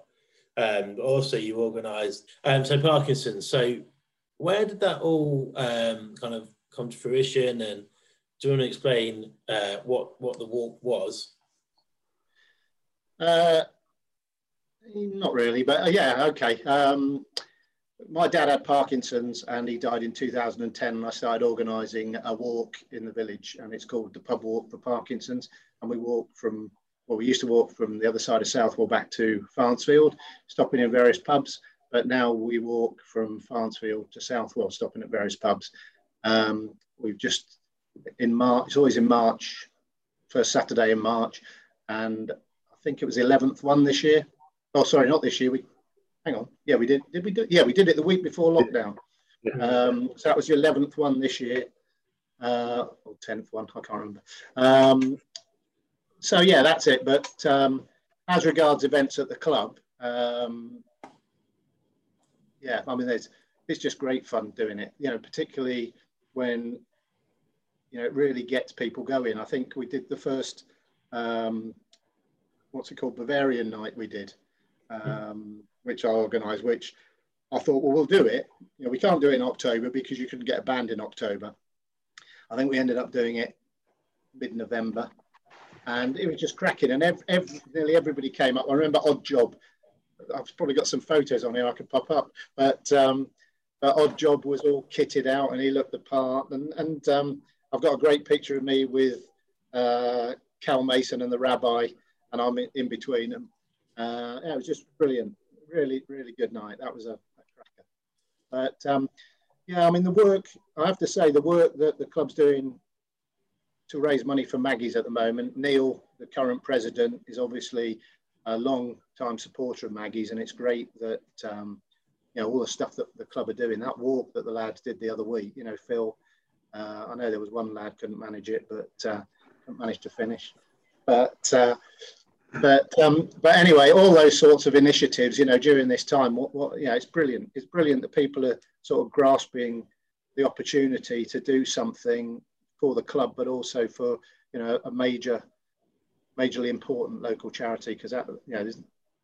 Um, also, you organised um, so Parkinson. So, where did that all um, kind of come to fruition? And do you want to explain uh, what what the walk was? Uh, not really, but uh, yeah, okay. Um, my dad had Parkinson's and he died in 2010. And I started organising a walk in the village, and it's called the Pub Walk for Parkinson's. And we walk from, well, we used to walk from the other side of Southwell back to Farnsfield, stopping in various pubs. But now we walk from Farnsfield to Southwell, stopping at various pubs. Um, we've just in March, it's always in March, first Saturday in March. And I think it was the 11th one this year. Oh, sorry, not this year. We hang on. Yeah, we did. Did we do? Yeah, we did it the week before lockdown. Um, so that was your eleventh one this year, uh, or tenth one. I can't remember. Um, so yeah, that's it. But um, as regards events at the club, um, yeah, I mean, it's it's just great fun doing it. You know, particularly when you know it really gets people going. I think we did the first um, what's it called Bavarian night we did um, which I organised, which I thought, well, we'll do it. You know, we can't do it in October because you can get a band in October. I think we ended up doing it mid-November, and it was just cracking. And every, every, nearly everybody came up. I remember Odd Job. I've probably got some photos on here I could pop up, but um, but Odd Job was all kitted out and he looked the part. And and um, I've got a great picture of me with uh, Cal Mason and the Rabbi, and I'm in, in between them. Uh, yeah, it was just brilliant. Really, really good night. That was a, a cracker. But um, yeah, I mean, the work, I have to say, the work that the club's doing to raise money for Maggie's at the moment, Neil, the current president, is obviously a long time supporter of Maggie's, and it's great that um, you know all the stuff that the club are doing. That walk that the lads did the other week, you know, Phil. Uh, I know there was one lad couldn't manage it, but uh, couldn't to finish. But uh, but um, but anyway, all those sorts of initiatives, you know, during this time, what, what you know, it's brilliant. It's brilliant that people are sort of grasping the opportunity to do something for the club, but also for you know a major, majorly important local charity because that you know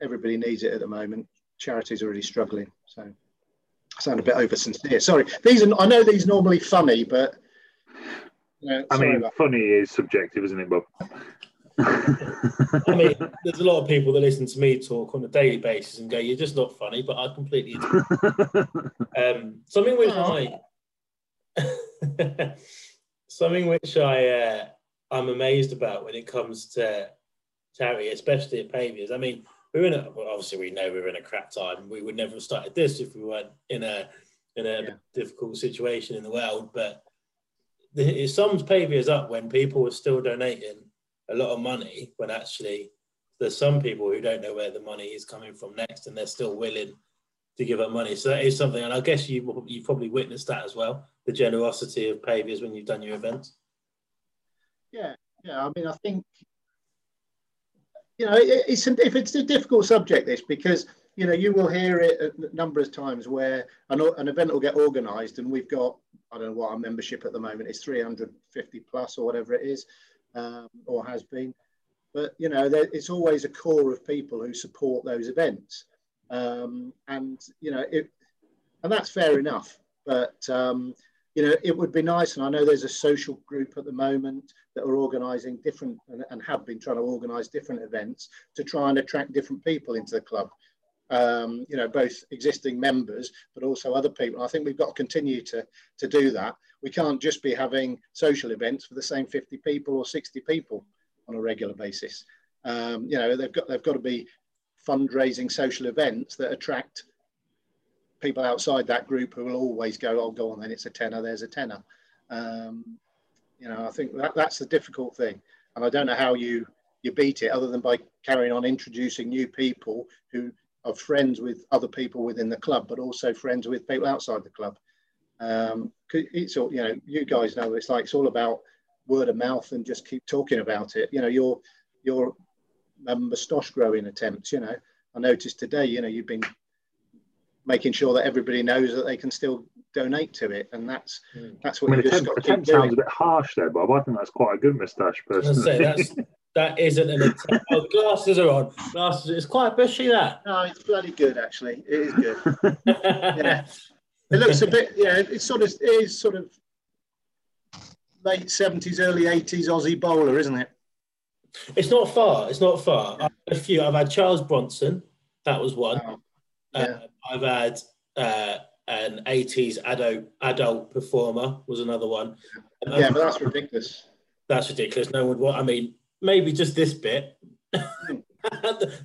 everybody needs it at the moment. Charities are really struggling. So I sound a bit over sincere. Sorry, these are I know these normally funny, but. You know, I mean, funny is subjective, isn't it, Bob? I mean, there's a lot of people that listen to me talk on a daily basis and go, "You're just not funny," but I completely um, something which I something which I uh, I'm amazed about when it comes to charity, especially at Paviors. I mean, we're in a well, obviously we know we're in a crap time. We would never have started this if we weren't in a in a yeah. difficult situation in the world. But it sums Paviors up when people are still donating a lot of money when actually there's some people who don't know where the money is coming from next and they're still willing to give up money. So that is something, and I guess you you probably witnessed that as well, the generosity of Paviors when you've done your events. Yeah, yeah. I mean, I think you know it, it's if it's a difficult subject this because you know you will hear it a number of times where an, an event will get organised and we've got I don't know what our membership at the moment is 350 plus or whatever it is um, or has been. But you know, there, it's always a core of people who support those events, um, and you know, it, and that's fair enough. But um, you know, it would be nice, and I know there's a social group at the moment that are organising different and, and, have been trying to organise different events to try and attract different people into the club. Um, you know, both existing members, but also other people. I think we've got to continue to, to do that. We can't just be having social events for the same 50 people or 60 people on a regular basis. Um, you know, they've got they've got to be fundraising social events that attract people outside that group who will always go, "Oh, go on, then it's a tenner. There's a tenner." Um, you know, I think that, that's the difficult thing, and I don't know how you you beat it other than by carrying on introducing new people who are friends with other people within the club, but also friends with people outside the club. Um, it's all you know. You guys know it's like it's all about word of mouth and just keep talking about it. You know, your your um, moustache growing attempts. You know, I noticed today. You know, you've been making sure that everybody knows that they can still donate to it, and that's mm. that's what I mean, you just got to keep sounds a bit harsh there, Bob. I think that's quite a good moustache, personally. that's, that isn't an attempt. Oh, glasses are on. Glasses. It's quite bushy. That. No, it's bloody good actually. It is good. yeah. It looks a bit. Yeah, it's sort of. It is sort of late seventies, early eighties Aussie bowler, isn't it? It's not far. It's not far. Had a few. I've had Charles Bronson. That was one. Oh, yeah. uh, I've had uh, an eighties adult adult performer was another one. yeah, but that's ridiculous. That's ridiculous. No one. What I mean, maybe just this bit.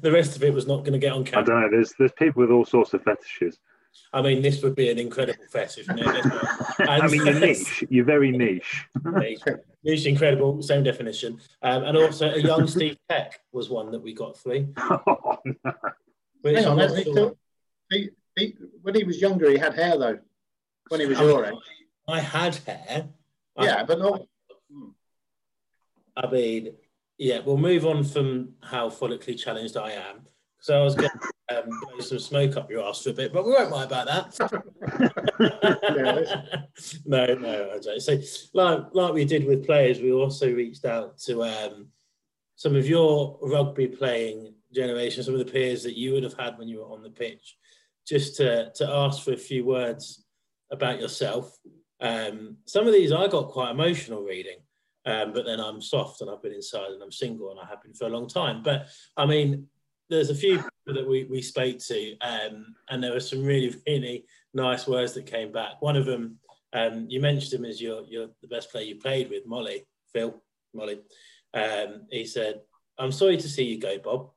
The rest of it was not going to get on camera. I don't know. There's there's people with all sorts of fetishes. I mean, this would be an incredible festival. I mean, you're niche. You're very niche. niche. niche, incredible, same definition. Um, and also, a young Steve Peck was one that we got three. Oh, no. Hang on, he, sure. he, he, when he was younger, he had hair though. When he was I your age, I had hair. Yeah, I, but not. I mean, yeah. We'll move on from how follically challenged I am. So I was going to um, blow some smoke up your ass for a bit, but we won't worry about that. no, no, I don't. So, like, like we did with players, we also reached out to um, some of your rugby playing generation, some of the peers that you would have had when you were on the pitch, just to, to ask for a few words about yourself. Um, some of these I got quite emotional reading. Um, but then I'm soft and I've been inside and I'm single and I have been for a long time. But I mean, there's a few people that we, we spoke to, um, and there were some really, really nice words that came back. One of them, um, you mentioned him as your, your the best player you played with, Molly, Phil, Molly. Um, he said, I'm sorry to see you go, Bob.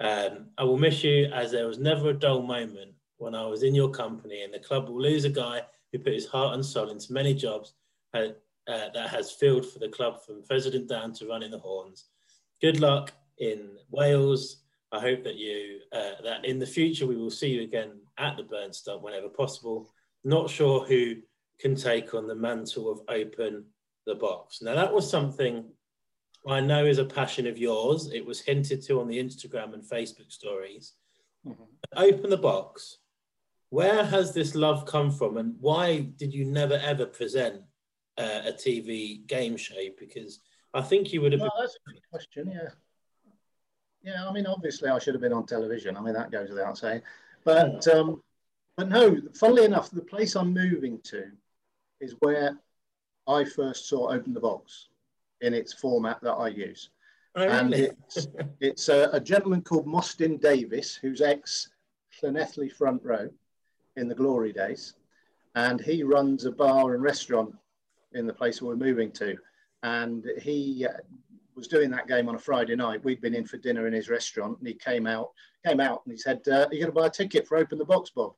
Um, I will miss you as there was never a dull moment when I was in your company, and the club will lose a guy who put his heart and soul into many jobs uh, that has filled for the club from president down to running the horns. Good luck in Wales I hope that you uh, that in the future we will see you again at the Burnstump whenever possible. Not sure who can take on the mantle of open the box. Now that was something I know is a passion of yours. It was hinted to on the Instagram and Facebook stories. Mm-hmm. Open the box. Where has this love come from, and why did you never ever present uh, a TV game show? Because I think you would have. Well, been... that's a good question. Yeah. Yeah, I mean, obviously, I should have been on television. I mean, that goes without saying. But um, but no, funnily enough, the place I'm moving to is where I first saw Open the Box in its format that I use. Oh, and it's, it's a, a, gentleman called Mostyn Davis, who's ex Llanelli front row in the glory days. And he runs a bar and restaurant in the place we're moving to. And he uh, was doing that game on a Friday night. We'd been in for dinner in his restaurant, and he came out, came out, and he said, uh, "Are you going to buy a ticket for Open the Box, Bob?"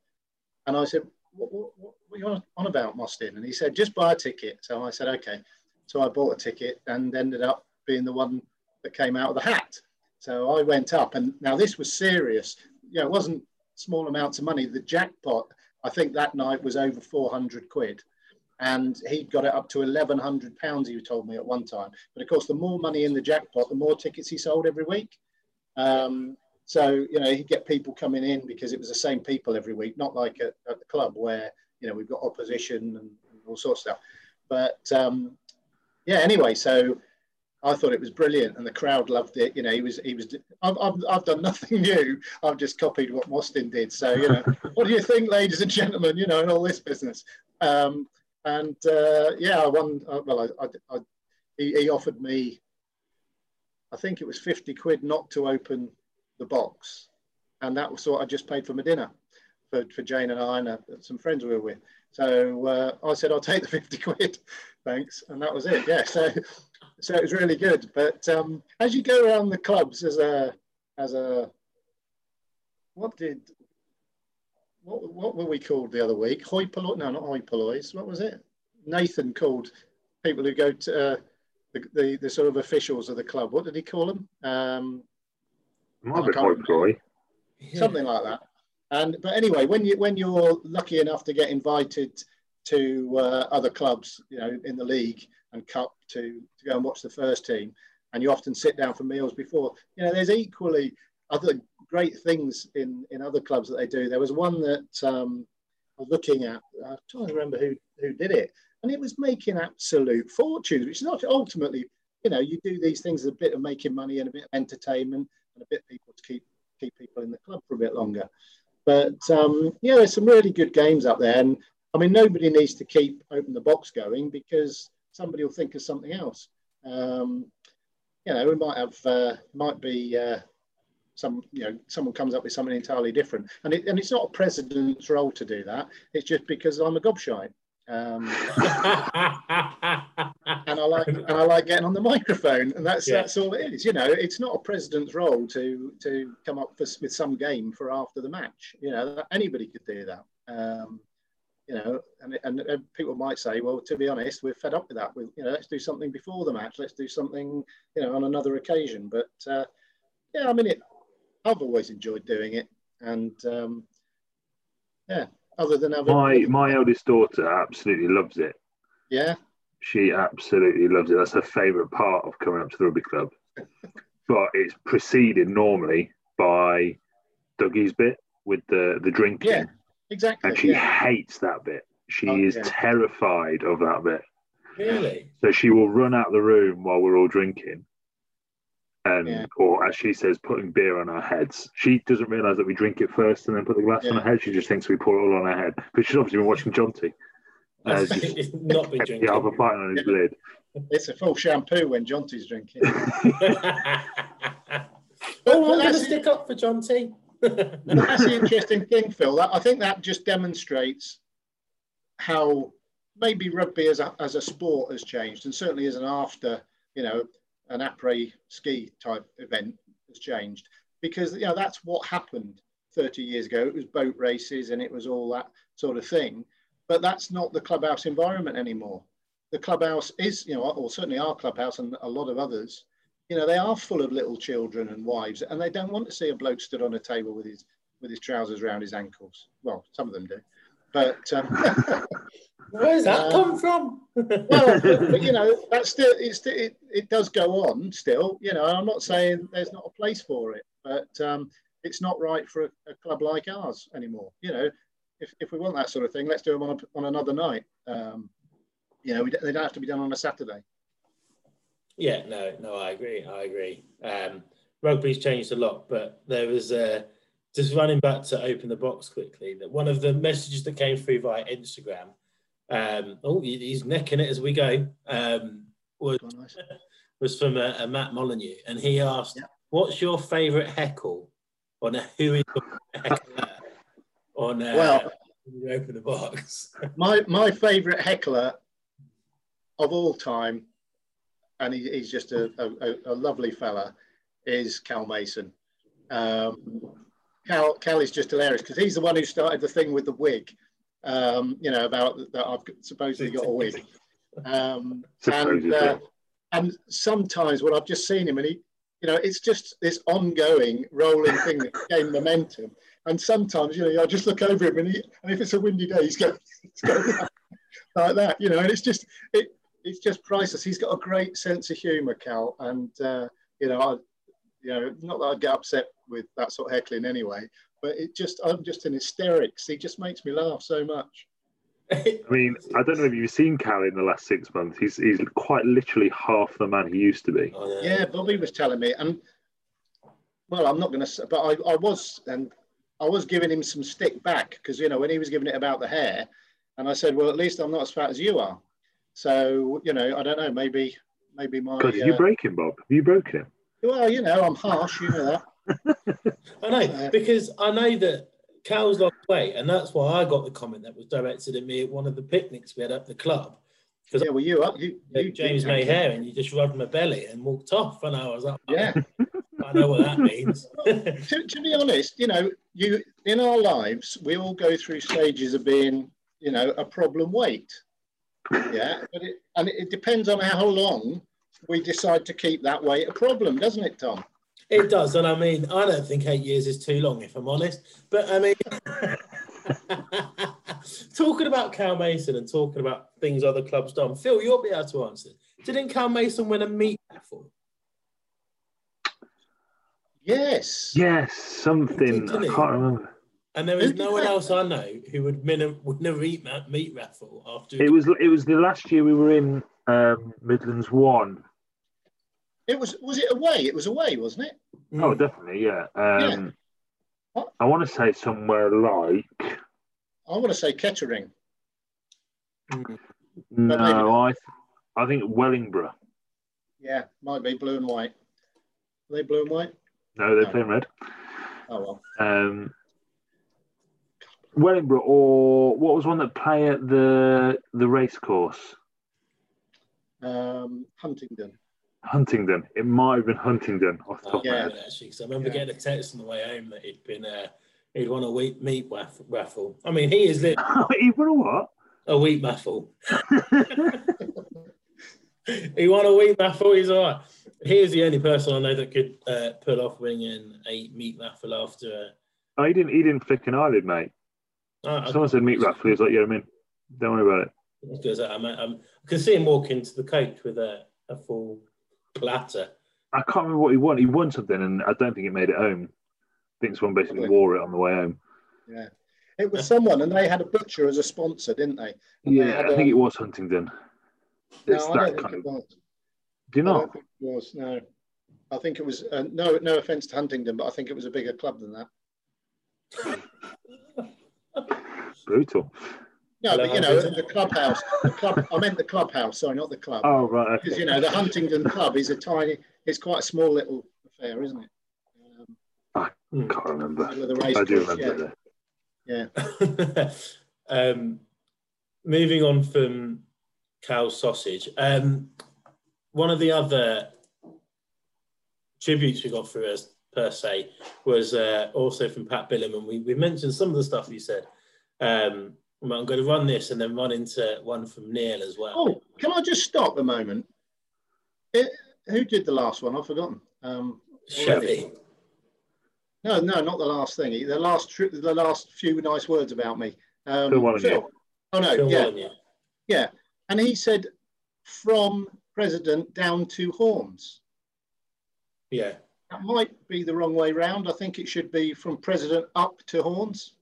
And I said, "What, what, what are you on about, Mostyn?" And he said, "Just buy a ticket." So I said, "Okay." So I bought a ticket and ended up being the one that came out of the hat. So I went up, and now this was serious. Yeah, it wasn't small amounts of money. The jackpot, I think that night was over 400 quid. And he'd got it up to 1,100 pounds, he told me at one time. But of course, the more money in the jackpot, the more tickets he sold every week. Um, so, you know, he'd get people coming in because it was the same people every week, not like at, at the club where, you know, we've got opposition and, and all sorts of stuff. But um, yeah, anyway, so I thought it was brilliant, and the crowd loved it. You know, he was he was. I've, I've, I've done nothing new. I've just copied what Mostyn did. So you know, what do you think, ladies and gentlemen? You know, and all this business. Um, and uh, yeah, I won. Uh, well, I, I, I he, he, offered me. I think it was fifty quid not to open the box, and that was what I just paid for my dinner for, for Jane and I and uh, some friends we were with. So uh, I said, I'll take the 50 quid, thanks. And that was it. Yeah. So so it was really good. But um, as you go around the clubs as a as a what did what what were we called the other week? Hoi polloi? No, not hoi pollois. What was it? Nathan called people who go to uh, the, the, the sort of officials of the club. What did he call them? Um, Might be hoi polloi. Something like that. And but anyway, when you when you're lucky enough to get invited to uh, other clubs, you know, in the league, and cup to, to go and watch the first team. And you often sit down for meals before. You know, there's equally other great things in, in other clubs that they do. There was one that um, I was looking at, I'm trying to remember who, who did it, and it was making absolute fortunes, which is not ultimately, you know, you do these things as a bit of making money and a bit of entertainment and a bit people to keep keep people in the club for a bit longer. But um, yeah, there's some really good games up there, and I mean, nobody needs to keep open the box going because somebody will think of something else. Um, you know, we might have uh, might be uh, some you know someone comes up with something entirely different, and it, and it's not a president's role to do that. It's just because I'm a gobshite. Um, and I like and I like getting on the microphone, and that's yeah. that's all it is. You know, it's not a president's role to to come up for, with some game for after the match. You know, anybody could do that. Um, you know, and, and, and, people might say, well, to be honest, we're fed up with that. We, you know, let's do something before the match. Let's do something, you know, on another occasion. But uh, yeah, I mean, it, I've always enjoyed doing it, and um, yeah, other than having my my eldest daughter absolutely loves it. Yeah, she absolutely loves it. That's her favourite part of coming up to the rugby club. but it's preceded normally by Dougie's bit with the the drinking. Yeah Exactly. And she yeah. hates that bit. She oh, is yeah. terrified of that bit. Really? So she will run out of the room while we're all drinking. And yeah. or as she says, putting beer on our heads. She doesn't realise that we drink it first and then put the glass on our head. She just thinks we pour it all on our head. But she's obviously been watching Jonty. Uh, not been drinking. The other fighting on his lid. It's a full shampoo when Jonty's drinking. oh, I'm going to stick up for Jonty that's the interesting thing, Phil. That, I think that just demonstrates how maybe rugby as a, as a sport has changed, and certainly as an after, you know, an après ski type event has changed because you know that's what happened 30 years ago. It was boat races and it was all that sort of thing, but that's not the clubhouse environment anymore. The clubhouse is, you know, or certainly our clubhouse and a lot of others you know, they are full of little children and wives, and they don't want to see a bloke stood on a table with his with his trousers around his ankles. Well, some of them do, but um, where does that um, come from? well, but, you know, that's still it's it, it does go on still. You know, I'm not saying there's not a place for it, but um, it's not right for a, a, club like ours anymore. You know, if, if we want that sort of thing, let's do them on a, on another night. Um, you know, we, they don't have to be done on a Saturday. Yeah, no, no, I agree. I agree. Um, rugby's changed a lot, but there was uh, just running back to open the box quickly. That one of the messages that came through via Instagram. Um, oh, he's necking it as we go. Um, was, was from a, a, Matt Molyneux, and he asked, yeah. "What's your favourite heckle?" On a, who is heckler? on uh, well, you open the box. my my favourite heckler of all time and he, he's just a, a, a, lovely fella, is Cal Mason. Um, Cal, Cal is just hilarious because he's the one who started the thing with the wig, um, you know, about that I've supposedly got a wig. Um, and, uh, and sometimes when I've just seen him and he, you know, it's just this ongoing rolling thing that gain momentum. And sometimes, you know, I just look over him and, he, and if it's a windy day, he's going, he's going like that, you know, and it's just, it, it's just priceless. He's got a great sense of humour, Cal. And, uh, you know, I, you know, not that I'd get upset with that sort of heckling anyway, but it just, I'm just in hysterics. He just makes me laugh so much. I mean, I don't know if you've seen Cal in the last six months. He's he's quite literally half the man he used to be. Oh, yeah. yeah, Bobby was telling me, and well, I'm not going to, but I, I was, and I was giving him some stick back because you know when he was giving it about the hair, and I said, well, at least I'm not as fat as you are. So you know, I don't know, maybe maybe my. Because uh, you break him, Bob. Have you broken him? Well, you know, I'm harsh. You know that. I know because I know that Cal's lost weight, and that's why I got the comment that was directed at me at one of the picnics we had at the club. Because yeah, well, you up, you, you James May hair, and you just rubbed my belly and walked off, and I was like, yeah, I know what that means. to, to be honest, you know, you in our lives, we all go through stages of being, you know, a problem weight. Yeah, but it, and it depends on how long we decide to keep that weight a problem, doesn't it, Tom? It does, and I mean, I don't think eight years is too long, if I'm honest. But I mean, talking about Cal Mason and talking about things other clubs done, Phil, you'll be able to answer. Didn't Cal Mason win a meat raffle? Yes. Yes, something. I can't remember. And there is no one else I know who would win a, win a meat, meat raffle after. It was it was the last year we were in um, Midlands One, it was was it away? It was away, wasn't it? Oh, definitely, yeah. Um, yeah. I want to say somewhere like. I want to say Kettering. No, I, I think Wellingborough. Yeah, might be blue and white. Are they blue and white? No, they're no. playing red. Oh well. Um, Wellingborough, or what was one that play at the the race course? Um, Huntingdon. Huntingdon. It might have been Huntingdon off the top yeah, of my head. Actually, because I remember yeah. getting a text on the way home that he'd been uh, he'd won a wheat meat raffle. I mean, he is he won a what? A wheat raffle. he won a wheat raffle. He's all right. He is the only person I know that could uh, pull off winning a meat raffle after. Uh, oh, he didn't. He didn't flick an eyelid, mate. Uh, Someone said meat raffle. He was like, "Yeah, I'm in. Don't worry about it." Because I'm, I'm, I can see him walk into the coach with a, a full platter. I can't remember what he won. He won something, and I don't think it made it home. I think someone basically wore it on the way home. Yeah, it was someone, and they had a butcher as a sponsor, didn't they? And yeah, they I think it was Huntingdon. It's no, I don't think it was. Do you not? it was no. I think it was uh, no. No offense to Huntingdon, but I think it was a bigger club than that. Brutal. No, but you know, the clubhouse. The club. I meant the clubhouse. Sorry, not the club. Oh right. Because you know, the Huntingdon Club is a tiny. It's quite a small little affair, isn't it? Um, I can't remember. I do remember yeah. Yeah. um, moving on from cow sausage. Um, one of the other tributes we got through us per se was uh, also from Pat Billam, and we, we mentioned some of the stuff he said. Um, I'm going to run this and then run into one from Neil as well. Oh, can I just stop a moment? It, who did the last one? I've forgotten. Um, Chevy. No, no, not the last thing. The last, the last few nice words about me. Um, Phil, Phil. Oh no, Phil yeah, yeah. And he said, from president down to horns. Yeah. That might be the wrong way round. I think it should be from president up to horns.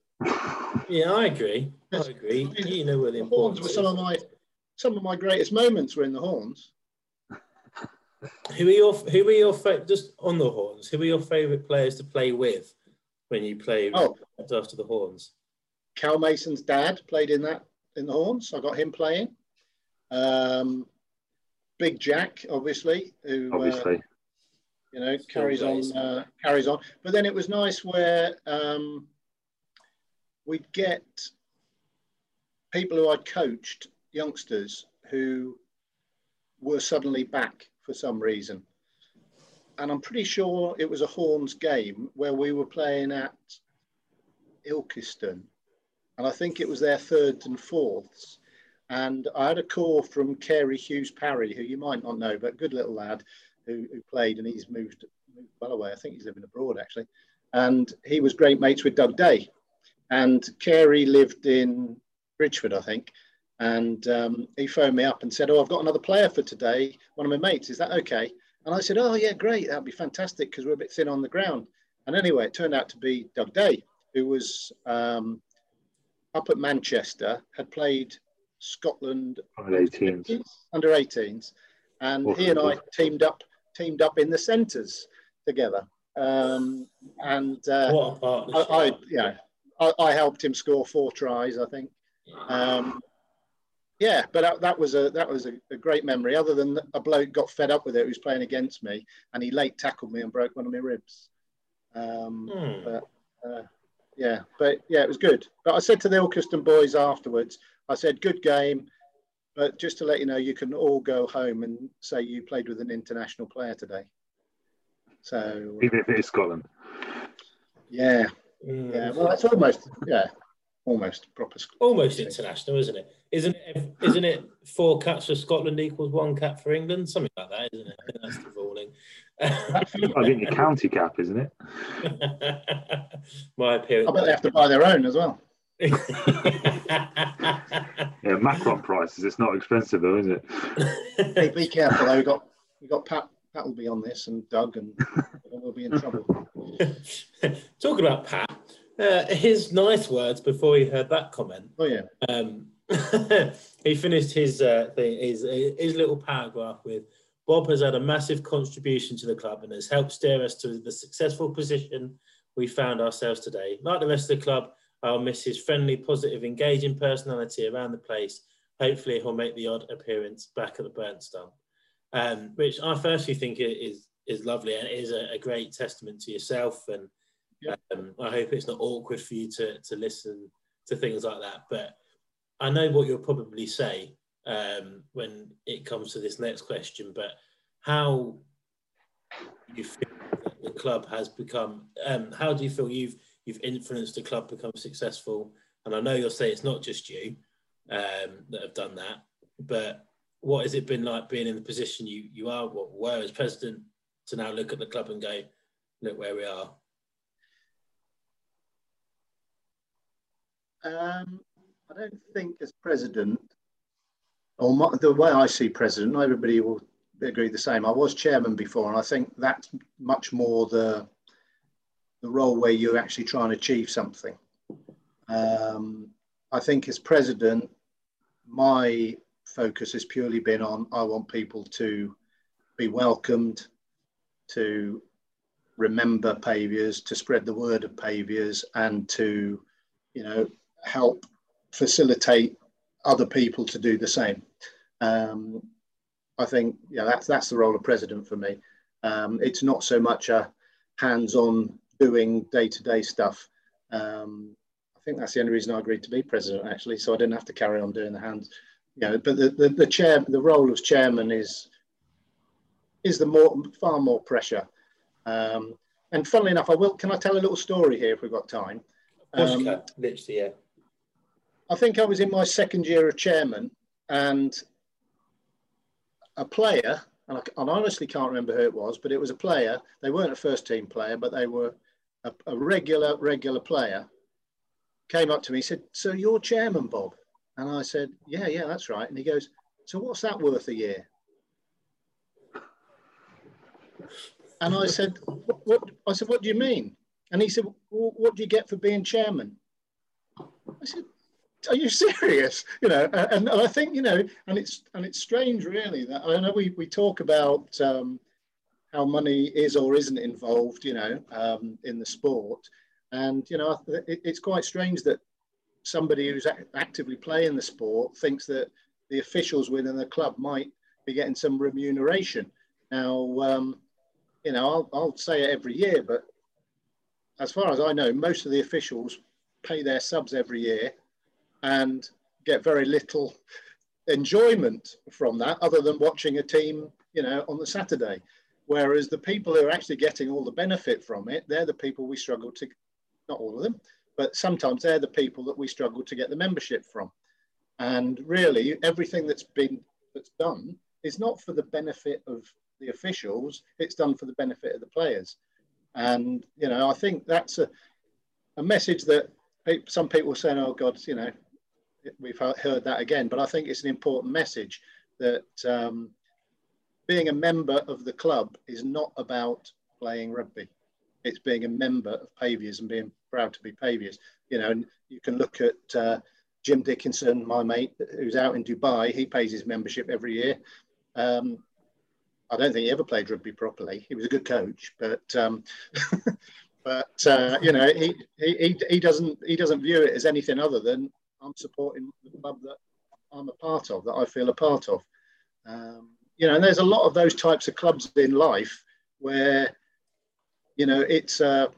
yeah, I agree. I agree. You know where the, the horns were some of my some of my greatest moments were in the horns. who are your who are your fa- just on the horns? Who are your favourite players to play with when you play oh. after the horns? Cal Mason's dad played in that in the horns. I got him playing. Um, Big Jack, obviously, who uh, obviously. Uh, you know carries on uh, carries on. But then it was nice where um, we'd get people who I'd coached, youngsters who were suddenly back for some reason. And I'm pretty sure it was a Horns game where we were playing at Ilkeston. And I think it was their thirds and fourths. And I had a call from Carey Hughes Parry, who you might not know, but good little lad who, who played and he's moved moved well away. I think he's living abroad actually, and he was great mates with Doug Day, and Carey lived in Bridgford, I think. And um, he phoned me up and said, "Oh, I've got another player for today. One of my mates. Is that okay?" And I said, "Oh yeah, great. That'd be fantastic because we're a bit thin on the ground." And anyway, it turned out to be Doug Day, who was um, up at Manchester, had played Scotland Under 18s. under 18s, and he and I teamed up teamed up in the centres together. Um, and uh, What a I, partnership. I, you know, I, I helped him score four tries, I think. Um, yeah, but that, that was a that was a, a great memory. Other than a bloke got fed up with it who was playing against me, and he late tackled me and broke one of my ribs. Um, Hmm. but uh, yeah, but yeah, it was good. But I said to the Ilkeston boys afterwards, I said, "Good game." But just to let you know, you can all go home and say you played with an international player today. So Even if it is Scotland. yeah, Hmm. yeah. Well, that's almost yeah, almost proper. sc- Almost international, isn't it? Isn't it? Isn't it? Four caps for Scotland equals one cap for England, something like that, isn't it? I think that's the ruling. I think your county cap, isn't it? My appearance. I bet they have to buy their own as well. Yeah, Macron prices. It's not expensive though, is it? Hey, be careful though. We got we got Pat. Pat will be on this, and Doug, and we'll be in trouble. Talking about Pat, uh, his nice words before he heard that comment. Oh yeah, Um, he finished his uh, thing, his his little paragraph with Bob has had a massive contribution to the club and has helped steer us to the successful position we found ourselves today. Like the rest of the club, I'll miss his friendly, positive, engaging personality around the place. Hopefully, he'll make the odd appearance back at the Burnstump, um, which I firstly think is is lovely and it is a, a great testament to yourself. And. Um, I hope it's not awkward for you to to listen to things like that. But I know what you'll probably say um, when it comes to this next question, but how you feel the club has become? Um, how do you feel you've you've influenced the club become successful? And I know you'll say it's not just you um, that have done that, but what has it been like being in the position you you are, what were as president, to now look at the club and go, look where we are. Um, I don't think as president, or my, the way I see president, everybody will agree the same. I was chairman before, and I think that's much more the the role where you're actually try and achieve something. Um, I think as president, my focus has purely been on I want people to be welcomed, to remember Paviors, to spread the word of Paviors, and to, you know, help facilitate other people to do the same. Um, I think, yeah, that's that's the role of president for me. Um, it's not so much a hands-on doing day-to-day stuff. Um, I think that's the only reason I agreed to be president, actually, so I didn't have to carry on doing the hands. You know, but the, the, the chair, the role of chairman is is the more far more pressure. Um, and funnily enough, I will. Can I tell a little story here if we've got time? Of course you Um, literally, yeah. I think I was in my second year of chairman, and a player, and I, I honestly can't remember who it was, but it was a player. They weren't a first team player, but they were a, a regular, regular player. Came up to me, said, "So you're chairman, Bob?" And I said, "Yeah, yeah, that's right." And he goes, "So what's that worth a year?" And I said, what, what, I said, what do you mean? And he said, well, what do you get for being chairman? I said, are you serious? You know, and, and I think, you know, and it's, and it's strange really that I know we, we talk about um, how money is or isn't involved, you know, um, in the sport. And, you know, it, it's quite strange that somebody who's act- actively playing the sport thinks that the officials within the club might be getting some remuneration. Now, um, you know, I'll, I'll say it every year, but as far as I know, most of the officials pay their subs every year and get very little enjoyment from that other than watching a team, you know, on the Saturday. Whereas the people who are actually getting all the benefit from it, they're the people we struggle to, not all of them, but sometimes they're the people that we struggle to get the membership from. And really, everything that's been that's done is not for the benefit of the officials. It's done for the benefit of the players. And, you know, I think that's a, a message that some people are saying, oh, God, you know, we've heard that again. But I think it's an important message that um, being a member of the club is not about playing rugby. It's being a member of Paviors and being proud to be Paviors. You know, and you can look at uh, Jim Dickinson, my mate, who's out in Dubai. He pays his membership every year. Um, I don't think he ever played rugby properly. He was a good coach, but um, but uh, you know he, he he doesn't he doesn't view it as anything other than I'm supporting the club that I'm a part of, that I feel a part of. Um, you know, and there's a lot of those types of clubs in life where you know it's a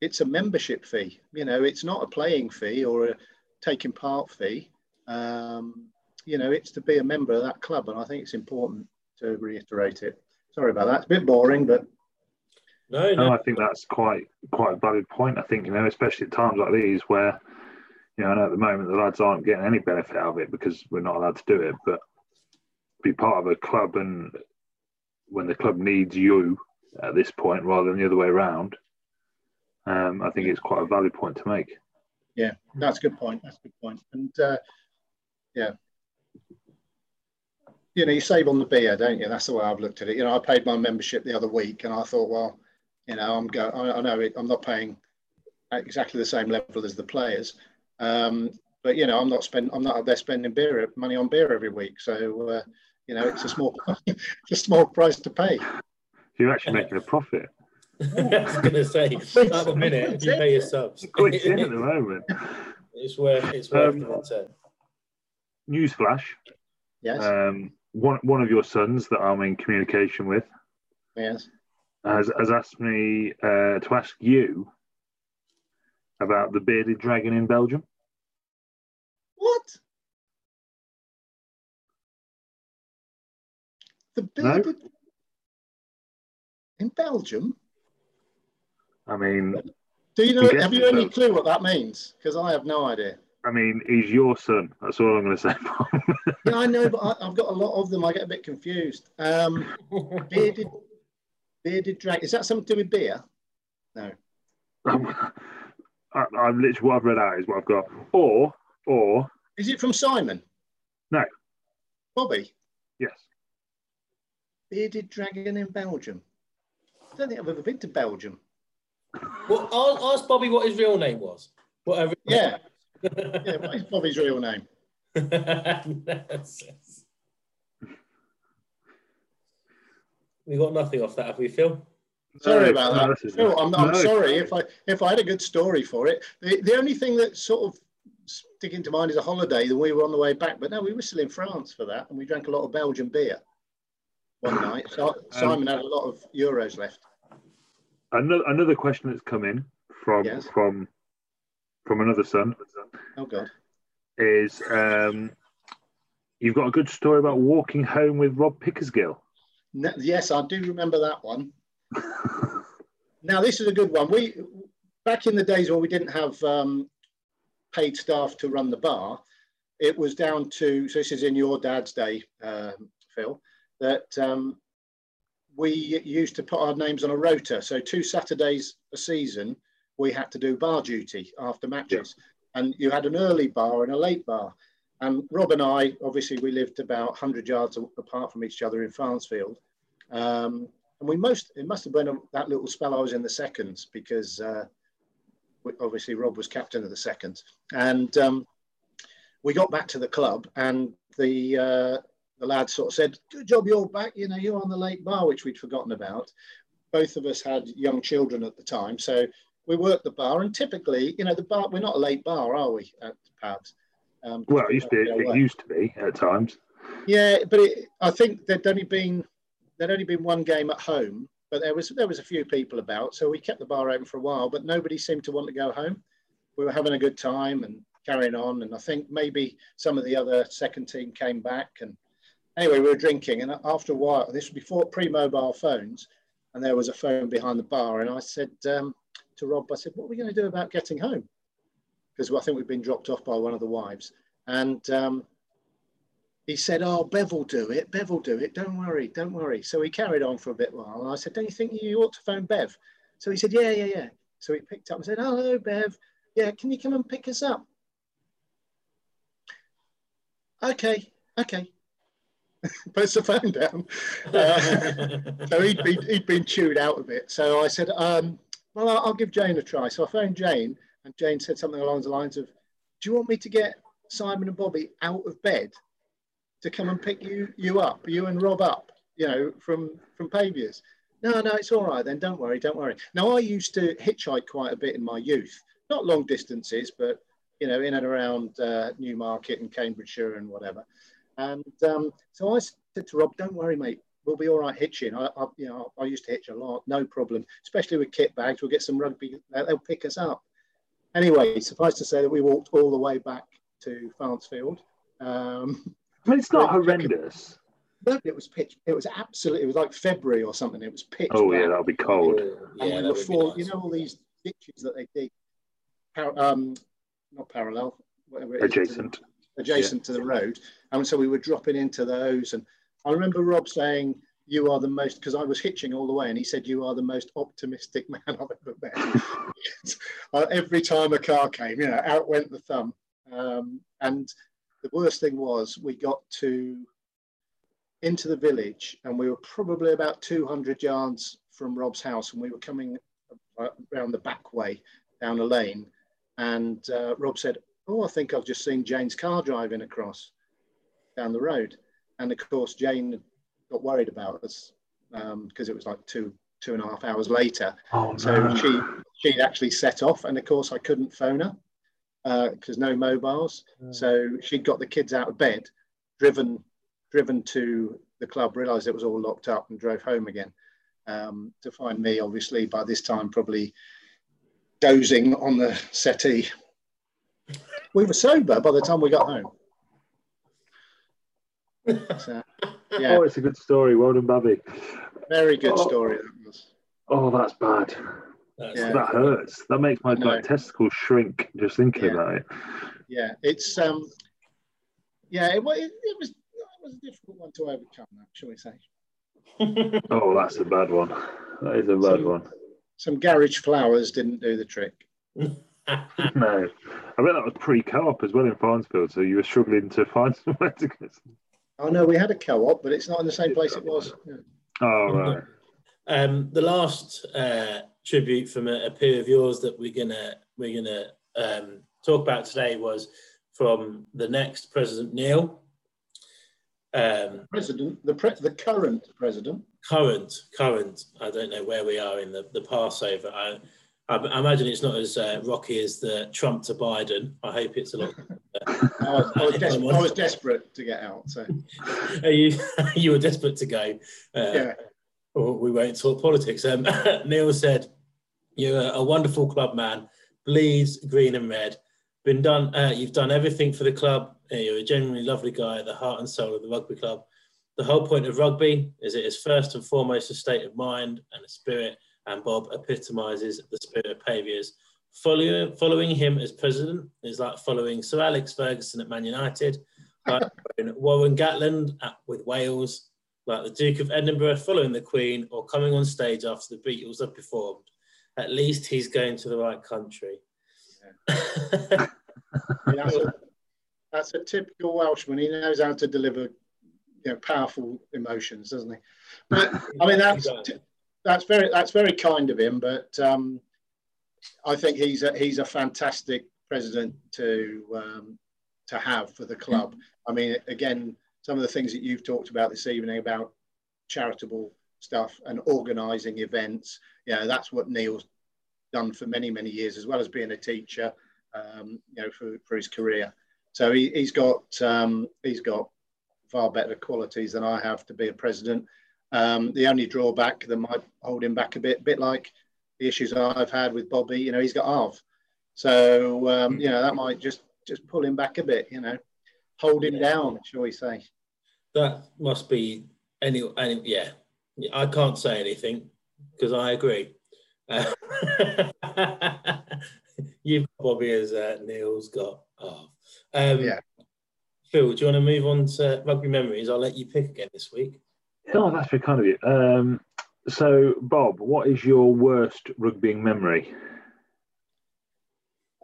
it's a membership fee. You know, it's not a playing fee or a taking part fee. Um, you know, it's to be a member of that club, and I think it's important to reiterate it. Sorry about that. It's a bit boring, but no, no, I think that's quite quite a valid point. I think you know, especially at times like these where you know, at the moment the lads aren't getting any benefit out of it because we're not allowed to do it, but be part of a club and when the club needs you at this point rather than the other way around, um, I think it's quite a valid point to make. Yeah, that's a good point. That's a good point. And uh, yeah, you know, you save on the beer, don't you? That's the way I've looked at it. You know, I paid my membership the other week, and I thought, well, you know, I'm going. I know it, I'm not paying exactly the same level as the players, um, but you know, I'm not spend. I'm not out there spending beer money on beer every week. So uh, you know, it's a small, it's a small price to pay. You're actually making a profit. I was going to say, at the minute, if you pay your subs, quick in at the moment. It's worth it's worth um, the return. Newsflash. Yes. Um, one one of your sons that I'm in communication with. Yes. Has has asked me uh, to ask you about the bearded dragon in Belgium. What? The bearded no? in Belgium? I mean, do you know? Have you any clue what that means? Because I have no idea. I mean, he's your son. That's all I'm going to say. yeah, I know, but I, have got a lot of them. I get a bit confused. Um, bearded, bearded dragon. Is that something to do with beer? No. Um, I, I've literally what I've read out is what I've got. Or, or. Is it from Simon? No. Bobby. Yes. Bearded dragon in Belgium. I don't think I've ever been to Belgium. Well, ask Bobby what his real name was. Whatever. Yeah. yeah. What is Bobby's real name? we got nothing off that, have we, Phil? Sorry about that, Phil. I'm, I'm no. sorry if I if I had a good story for it. The, the only thing that sort of sticking to mind is a holiday. Then we were on the way back, but no, we were still in France for that, and we drank a lot of Belgian beer one night. So um, Simon um, had a lot of euros left. Another another question that's come in from yes. from from another son. Oh God. Is um, you've got a good story about walking home with Rob Pickersgill? No, yes, I do remember that one. now this is a good one. We back in the days when we didn't have um, paid staff to run the bar, it was down to so this is in your dad's day, uh, Phil, that um, we used to put our names on a rota. So two Saturdays a season, we had to do bar duty after matches, yeah. and you had an early bar and a late bar. And Rob and I, obviously, we lived about 100 yards apart from each other in Farnsfield. Um, and we most, it must have been a, that little spell I was in the seconds because uh, obviously Rob was captain of the seconds. And um, we got back to the club and the, uh, the lad sort of said, good job you're back, you know, you're on the late bar, which we'd forgotten about. Both of us had young children at the time. So we worked the bar and typically, you know, the bar, we're not a late bar, are we, at Pavs? Um, well, it used to be, it used to be at times. Yeah, but it, I think there'd only been there'd only been one game at home, but there was there was a few people about, so we kept the bar open for a while. But nobody seemed to want to go home. We were having a good time and carrying on, and I think maybe some of the other second team came back. And anyway, we were drinking, and after a while, this was before pre-mobile phones, and there was a phone behind the bar, and I said um, to Rob, I said, "What are we going to do about getting home?" Because I think we've been dropped off by one of the wives, and um, he said, "Oh, Bev will do it. Bev will do it. Don't worry, don't worry." So he carried on for a bit while, and I said, "Don't you think you ought to phone Bev?" So he said, "Yeah, yeah, yeah." So he picked up and said, "Hello, Bev. Yeah, can you come and pick us up?" Okay, okay. Puts the phone down. Uh, so he'd been he'd been chewed out a bit. So I said, um, "Well, I'll give Jane a try." So I phoned Jane, and Jane said something along the lines of, "Do you want me to get Simon and Bobby out of bed to come and pick you you up, you and Rob up, you know, from from Paviors?" No, no, it's all right then. Don't worry, don't worry. Now I used to hitchhike quite a bit in my youth, not long distances, but you know, in and around uh, Newmarket and Cambridgeshire and whatever. And um, so I said to Rob, "Don't worry, mate. We'll be all right hitching. I, I, you know, I used to hitch a lot, no problem. Especially with kit bags, we'll get some rugby. They'll pick us up." Anyway, suffice to say that we walked all the way back to Farnsfield. Um, I mean, it's not horrendous. No, it was pitch. It was absolutely. It was like February or something. It was pitch. Oh black. yeah, that'll be cold. Yeah, and that we would fall, nice. you know all these ditches that they dig, par- um, not parallel, whatever it is, to the- Adjacent. adjacent to the road, and so we were dropping into those. And I remember Rob saying, "You are the most," because I was hitching all the way, and he said, "You are the most optimistic man I've ever met." Uh, Every time a car came, you know, out went the thumb. Um, and the worst thing was, we got to into the village, and we were probably about 200 yards from Rob's house, and we were coming uh, around the back way down a lane. And uh, Rob said, Oh, I think I've just seen Jane's car driving across down the road. And of course, Jane got worried about us because it was like two, two and a half hours later. Oh So she she'd actually set off, and of course I couldn't phone her because no mobiles. So she'd got the kids out of bed, driven driven to the club, realised it was all locked up, and drove home again um, to find me. Obviously, by this time, probably dozing on the settee. We were sober by the time we got home. So, yeah, Oh, it's a good story. Well done, Bobby. very good Oh. story. That was. Oh, that's bad. That's Yeah. That hurts. That makes my No. like testicles shrink just thinking Yeah. about it. yeah it's um yeah it, it, it was it was a difficult one to overcome that shall we say Oh, that's a bad one. That is a bad So- one. some garage flowers didn't do the trick No, I bet that was pre-co-op as well in Farnsfield, so you were struggling to find somewhere to go. oh no we had a co-op but it's not in the same place it was Yeah. Oh right. Um, the last uh, tribute from a, a peer of yours that we're gonna we're gonna um, talk about today was from the next president Neil. Um, president the pre- the current president current, current. I don't know where we are in the, the Passover. I, I, I imagine it's not as uh, rocky as the Trump to Biden. I hope it's a lot. I was, I was, des- I was desperate to get out so Are you you were desperate to go. Uh, yeah Well, we won't talk politics. Um, Neil said, "You're a, wonderful club man, bleeds green and red. Been done. Uh, you've done everything for the club. Uh, You're a genuinely lovely guy, the heart and soul of the rugby club. The whole point of rugby is it is first and foremost a state of mind and a spirit. And Bob epitomises the spirit of Paviers. Following, following him as president is like following Sir Alex Ferguson at Man United, like Warren Gatland at, with Wales, like the Duke of Edinburgh following the Queen or coming on stage after the Beatles have performed. At least he's going to the right country. Yeah, that's, a, that's a typical Welshman. He knows how to deliver, you know, powerful emotions, doesn't he? But I mean, that's that's very that's very kind of him. But um, I think he's a he's a fantastic president to um, to have for the club. I mean, again, some of the things that you've talked about this evening about charitable stuff and organising events. You know, that's what Neil's done for many many years, as well as being a teacher um, you know, for, for his career. So he, he's got um, he's got far better qualities than I have to be a president. Um, the only drawback that might hold him back a bit, bit like the issues I've had with Bobby, you know, he's got Arv. So um, you know that might just just pull him back a bit, you know, hold him down, shall we say? That must be any, any yeah. I can't say anything because I agree. Uh, you've got Bobby as uh, Neil's got. Oh, um, Yeah. Phil, do you want to move on to rugby memories? I'll let you pick again this week. Oh, that's very kind of you. Um, so, Bob, what is your worst rugbying memory?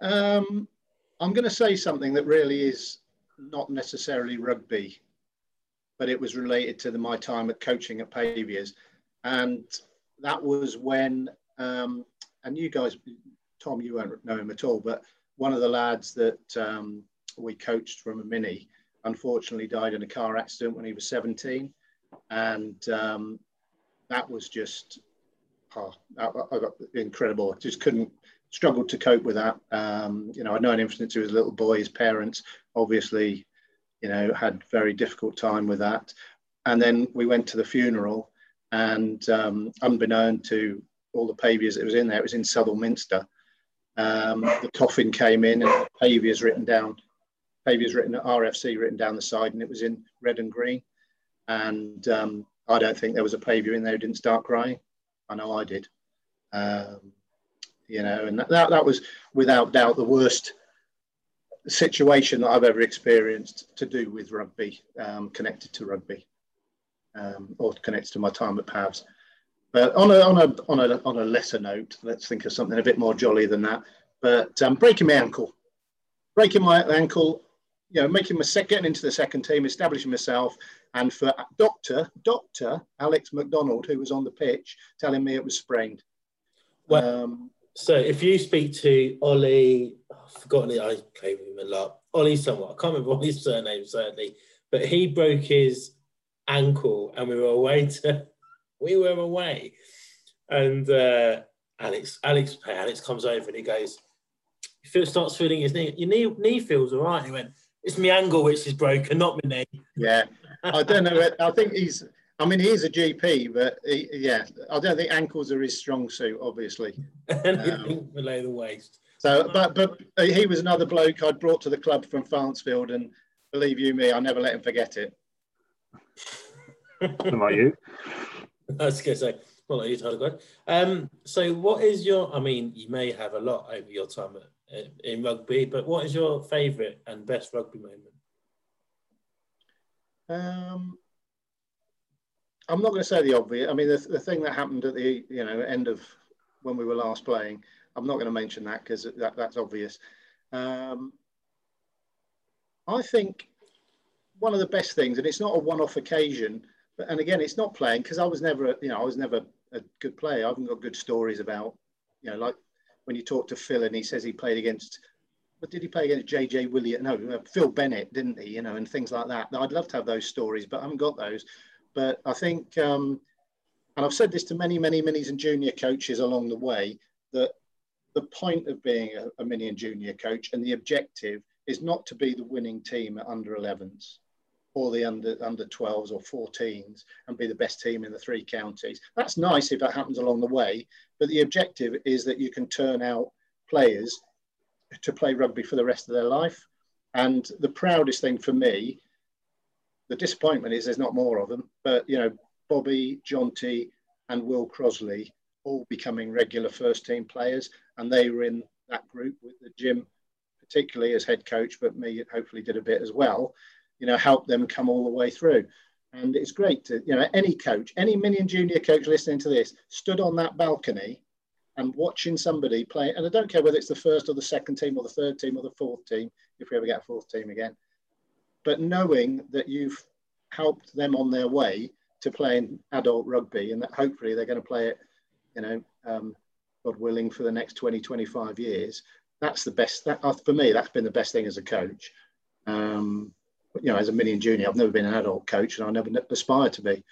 Um, I'm going to say something that really is not necessarily rugby, but it was related to the, my time at coaching at Paviors. And that was when, um, and you guys, Tom, you won't know him at all, but one of the lads that um, we coached from a mini unfortunately died in a car accident when he was 17. And um, that was just oh, I, I got incredible. Just couldn't struggled to cope with that. Um, you know, I'd known him since he was a little boy. His parents obviously, you know, had very difficult time with that. And then we went to the funeral, and um, unbeknown to all the Paviors that was in there, it was in Southwell Minster. Um, the coffin came in, and Paviors written down, Paviors written RFC written down the side, and it was in red and green. And um, I don't think there was a Pavior in there who didn't start crying. I know I did. Um, you know, and that, that was without doubt the worst situation that I've ever experienced to do with rugby, um, connected to rugby, um, or connected to my time at Pavs. But on a, on, a, on, a, on a lesser note, let's think of something a bit more jolly than that. But um, breaking my ankle, breaking my ankle, you know, making my sec- getting into the second team, establishing myself, and for Doctor Doctor Alex McDonald, who was on the pitch, telling me it was sprained. Well, um, so if you speak to Ollie, I've forgotten it, I play with him a lot. Ollie somewhat, I can't remember Ollie's surname certainly, but he broke his ankle and we were away to, we were away. And uh, Alex, Alex, Alex comes over and he goes, he starts feeling his knee, your knee, knee feels all right. He went, it's my ankle which is broken, not my knee. Yeah, I don't know. I think he's I mean, he's a GP, but he, yeah, I don't think ankles are his strong suit, obviously. Anything um, below the waist. So, but but he was another bloke I'd brought to the club from Farnsfield, and believe you me, I never let him forget it. What about you? I was going to say, not like you, Um, so, what is your? I mean, you may have a lot over your time at, in rugby, but what is your favourite and best rugby moment? Um, I'm not going to say the obvious. I mean, the, the thing that happened at the you know end of when we were last playing, I'm not going to mention that because that, that's obvious. Um, I think one of the best things, and it's not a one-off occasion, but and again, it's not playing because I was never, you know, I was never a good player. I haven't got good stories about, you know, like when you talk to Phil and he says he played against, but did he play against JJ Williams? No, uh, Phil Bennett, didn't he? You know, and things like that. I'd love to have those stories, but I haven't got those. But I think, um, and I've said this to many, many minis and junior coaches along the way, that the point of being a, a mini and junior coach and the objective is not to be the winning team at under 11s or the under under 12s or 14s and be the best team in the three counties. That's nice if that happens along the way, but the objective is that you can turn out players to play rugby for the rest of their life. And the proudest thing for me the disappointment is there's not more of them, but you know, Bobby, Jonty, and Will Crosley all becoming regular first team players, and they were in that group with the Jim, particularly as head coach, but me hopefully did a bit as well. You know, help them come all the way through. And it's great to, you know, any coach, any mini and junior coach listening to this stood on that balcony and watching somebody play. And I don't care whether it's the first or the second team or the third team or the fourth team, if we ever get a fourth team again, but knowing that you've helped them on their way to playing adult rugby and that hopefully they're going to play it, you know, um, God willing, for the next 20, 25 years. That's the best, that, uh, for me, that's been the best thing as a coach. Um, you know, as a mini and junior, I've never been an adult coach and I never aspired to be.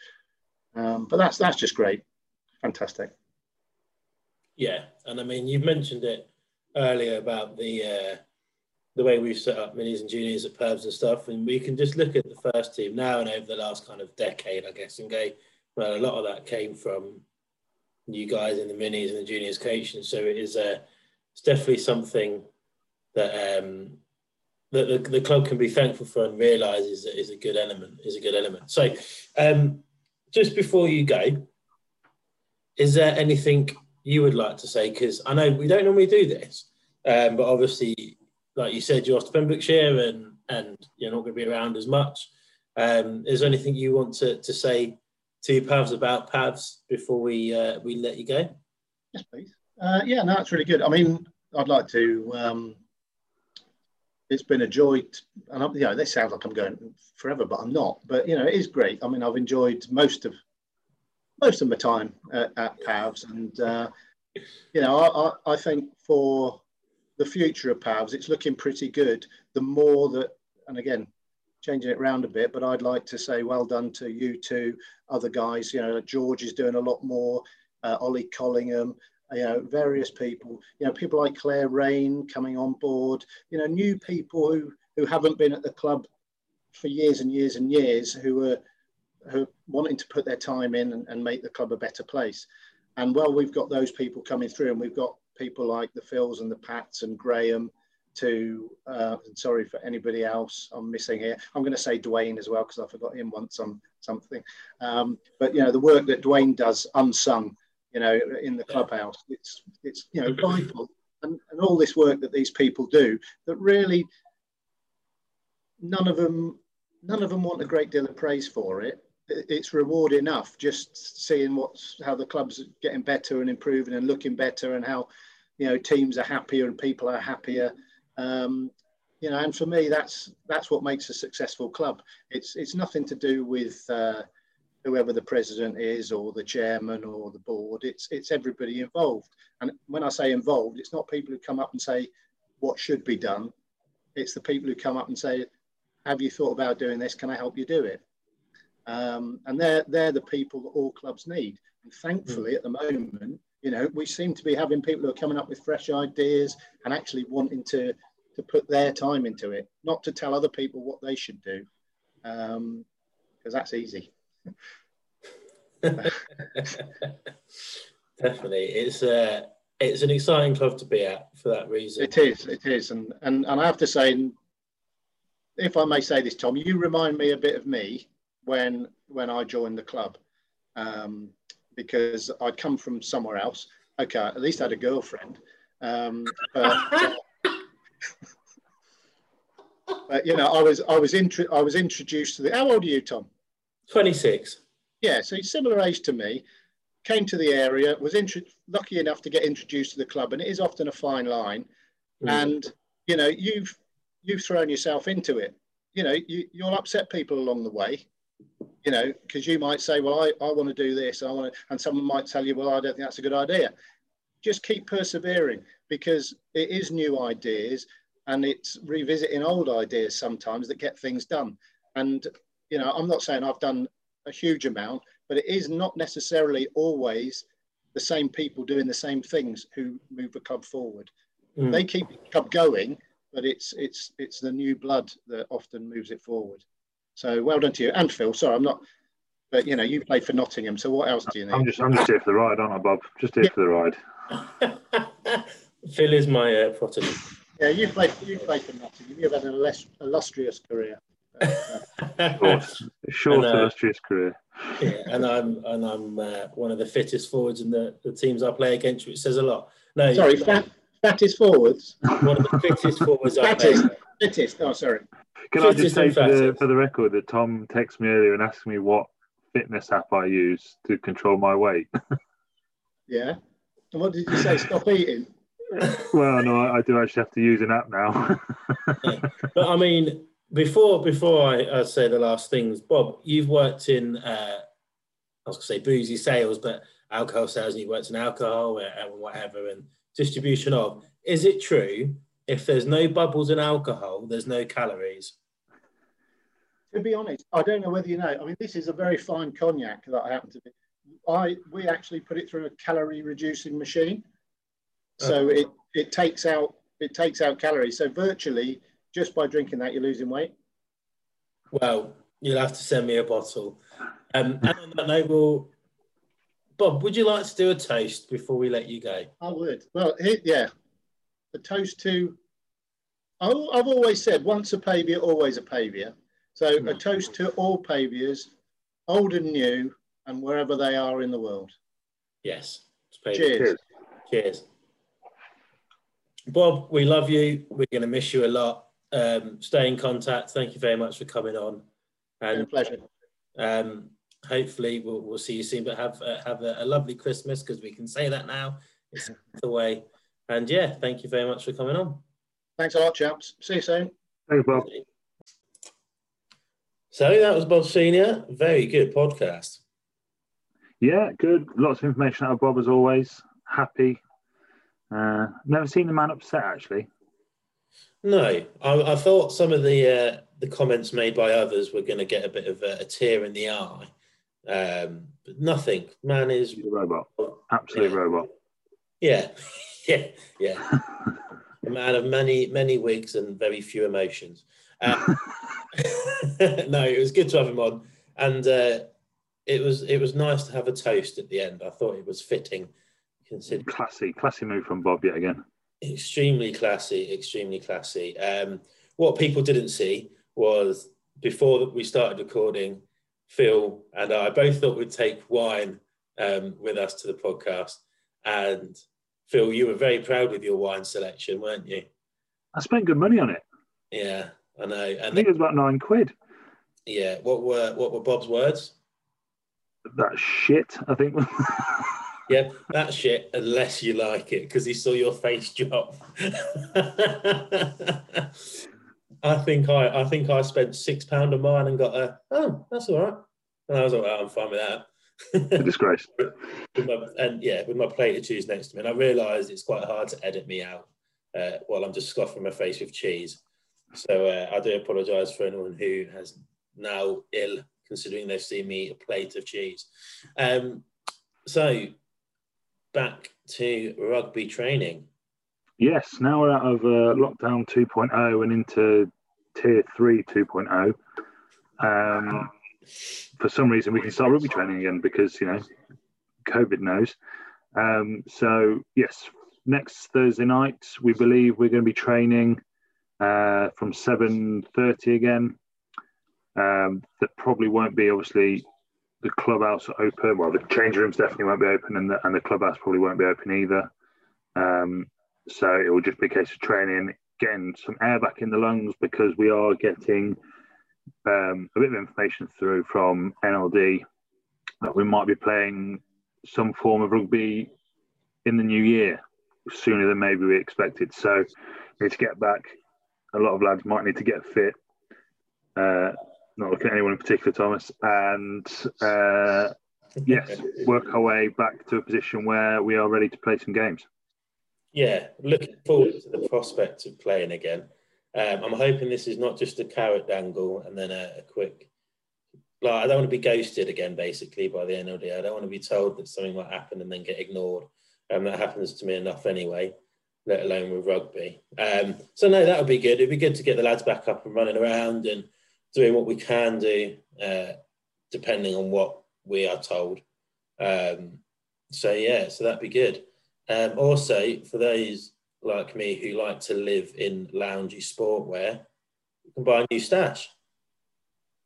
Um, but that's that's just great, fantastic. Yeah, and I mean, you've mentioned it earlier about the uh, the way we've set up minis and juniors at Pavs and stuff, and we can just look at the first team now and over the last kind of decade, I guess, and go, well, a lot of that came from you guys in the minis and the juniors coaching. So it is a, it's definitely something that um, that the, the club can be thankful for and realise is, is a good element. Is a good element. So, um, just before you go, is there anything you would like to say? Because I know we don't normally do this, um, but obviously like you said, you're off to Pembrokeshire and and you're not going to be around as much. Um, is there anything you want to, to say to Pavs about Pavs before we uh, we let you go? Yes, please. Uh, yeah, no, that's really good. I mean, I'd like to. Um, it's been a joy, to, and I'm, you know, this sounds like I'm going forever, but I'm not. But you know, it is great. I mean, I've enjoyed most of most of my time at, at Pavs, and uh, you know, I, I think for the future of Pavs, it's looking pretty good. The more that, and again, changing it around a bit, but I'd like to say well done to you two, other guys. You know, George is doing a lot more. Uh, Ollie Collingham, you know, various people. You know, people like Claire Rain coming on board. You know, new people who who haven't been at the club for years and years and years, who are who are wanting to put their time in and, and make the club a better place. And well, we've got those people coming through, and we've got people like the Phils and the Pats and Graham to, uh, sorry for anybody else I'm missing here. I'm going to say Dwayne as well because I forgot him once on something. Um, but, you know, the work that Dwayne does unsung, you know, in the clubhouse, it's, it's you know, vital. And, and all this work that these people do that really none of them none of them want a great deal of praise for it it's reward enough just seeing what's how the club's getting better and improving and looking better and how you know teams are happier and people are happier. Um, you know and for me that's that's what makes a successful club. It's it's nothing to do with uh, whoever the president is or the chairman or the board. It's it's everybody involved. And when i say involved it's not people who come up and say what should be done. It's the people who come up and say have you thought about doing this? Can i help you do it um, and they're, they're the people that all clubs need. And thankfully, mm. at the moment, you know, we seem to be having people who are coming up with fresh ideas and actually wanting to, to put their time into it, not to tell other people what they should do, because um, that's easy. Definitely, it's uh, it's an exciting club to be at for that reason. It is, it is, and and and I have to say, if I may say this, Tom, you remind me a bit of me when when I joined the club um, because I'd come from somewhere else. Okay, at least I had a girlfriend. Um, but, but, you know, I was I was intro- I was introduced to the. How old are you, Tom? Twenty six. Yeah, so he's similar age to me. Came to the area, was intro- lucky enough to get introduced to the club, and it is often a fine line. Mm. And you know, you've you've thrown yourself into it. You know, you, you'll upset people along the way you know, because you might say, well, I, I want to do this, I want to, and someone might tell you, well, I don't think that's a good idea. Just keep persevering because it is new ideas and it's revisiting old ideas sometimes that get things done. And, you know, I'm not saying I've done a huge amount, but it is not necessarily always the same people doing the same things who move the club forward. Mm. They keep the club going, but it's it's it's the new blood that often moves it forward. So well done to you and Phil. Sorry, I'm not, but you know, you played for Nottingham. So what else do you need? I'm just, I'm just here for the ride, aren't I, Bob? Just here yeah. for the ride. Phil is my uh, protege. Yeah, you played, you played for Nottingham. You've had an illustrious career. short, short and, uh, illustrious career. yeah, and I'm and I'm uh, one of the fittest forwards in the, the teams I play against, which says a lot. No, sorry, fat, fattest forwards. One of the fittest forwards I play. Fittest. Oh, sorry. Can I just say for the, for the record that Tom texted me earlier and asked me what fitness app I use to control my weight? yeah. And what did you say? Stop eating? well, no, I, I, do actually have to use an app now. yeah. But I mean, before before I, I, say the last things, Bob, you've worked in uh, I was going to say boozy sales, but alcohol sales, and you worked in alcohol and whatever, and distribution of. Is it true if there's no bubbles in alcohol, there's no calories. To be honest, I don't know whether you know. I mean, this is a very fine cognac that I happen to be. I we actually put it through a calorie reducing machine, so it it takes out it takes out calories. So virtually, just by drinking that, you're losing weight. Well, you'll have to send me a bottle. Um, and on that note, well, Bob, would you like to do a toast before we let you go? I would. Well, yeah, a toast to, I've always said, once a Pavior, always a Pavior. So a mm. toast to all Paviors, old and new, and wherever they are in the world. Yes. Cheers. Cheers. Bob, we love you. We're going to miss you a lot. um, stay in contact. Thank you very much for coming on. And a pleasure. Um, hopefully we'll, we'll see you soon, but have uh, have a, a, lovely Christmas because we can say that now. It's the way. And yeah, thank you very much for coming on. Thanks a lot, chaps. See you soon. Thanks, Bob. So that was Bob Senior. Very good podcast. Yeah, good. Lots of information out of Bob as always. Happy. Uh, never seen the man upset actually. No, I, I thought some of the uh, the comments made by others were going to get a bit of a, a tear in the eye, um, but nothing. Man is a robot, absolute yeah. robot. Yeah, yeah, yeah. a man of many many wigs and very few emotions. Uh, no, it was good to have him on, and uh, it was it was nice to have a toast at the end. I thought it was fitting. Consider classy, classy move from Bob yet again. Extremely classy, extremely classy. Um, what people didn't see was before we started recording, Phil and I both thought we'd take wine um, with us to the podcast. And Phil, you were very proud with your wine selection, weren't you? I spent good money on it. Yeah, I know. And I think it was about nine quid. Yeah. What were what were Bob's words? That shit, I think. yeah, that shit, unless you like it, because he saw your face drop. I think I I think I spent six pound of mine and got a oh that's all right. And I was like, well, I'm fine with that. disgrace. my, and yeah, with my plate of cheese next to me, and I realised it's quite hard to edit me out uh, while I'm just scoffing my face with cheese. So uh, I do apologise for anyone who has now ill, considering they've seen me a plate of cheese. Um, so back to rugby training. Yes, now we're out of uh, lockdown 2.0 and into tier 3 2.0. Um, for some reason, we can start rugby training again because, you know, COVID knows. Um, so, yes, next Thursday night, we believe we're going to be training uh, from 7.30 again. Um, that probably won't be, obviously, the clubhouse open. Well, the change rooms definitely won't be open, and the, and the clubhouse probably won't be open either. Um, so it will just be a case of training, getting some air back in the lungs because we are getting um, a bit of information through from NLD that we might be playing some form of rugby in the new year sooner than maybe we expected. So need to get back. A lot of lads might need to get fit. Uh, not looking at anyone in particular, Thomas, and uh, yes, work our way back to a position where we are ready to play some games yeah, looking forward to the prospect of playing again. Um, I'm hoping this is not just a carrot dangle and then a, a, quick. Like, I don't want to be ghosted again, basically, by the NLD. I don't want to be told that something might happen and then get ignored. Um, that happens to me enough anyway, let alone with rugby. Um, so, no, that would be good. It'd be good to get the lads back up and running around and doing what we can do, uh, depending on what we are told. Um, so, yeah, so that'd be good. Um, also, for those like me who like to live in loungy sportwear, you can buy a new stash.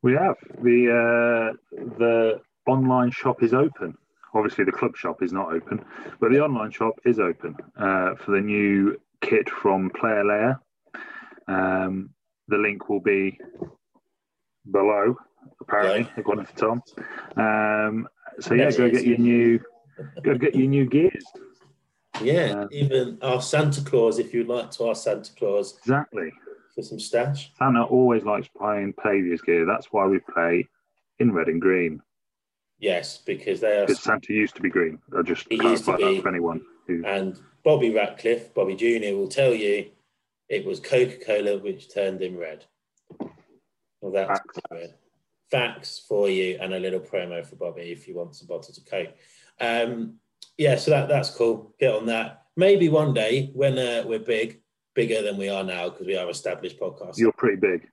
We have the uh, the online shop is open. Obviously, the club shop is not open, but the online shop is open uh, for the new kit from Player Layer. Um, the link will be below, apparently, yeah. according to Tom. Um, so yeah, go get your new go get your new gears. Yeah, even our Santa Claus, if you'd like to ask Santa Claus. Exactly. For some stash. Santa always likes playing Pavior's gear. That's why we play in red and green. Yes, because they are. Because Santa used to be green. I just clarify that for anyone who. And Bobby Ratcliffe, Bobby Jr., will tell you it was Coca Cola which turned him red. Well, that's Facts. red. Facts for you and a little promo for Bobby if you want some bottles of Coke. Um, yeah, so that that's cool. Get on that. Maybe one day when uh, we're big, bigger than we are now because we are established podcast. You're pretty big.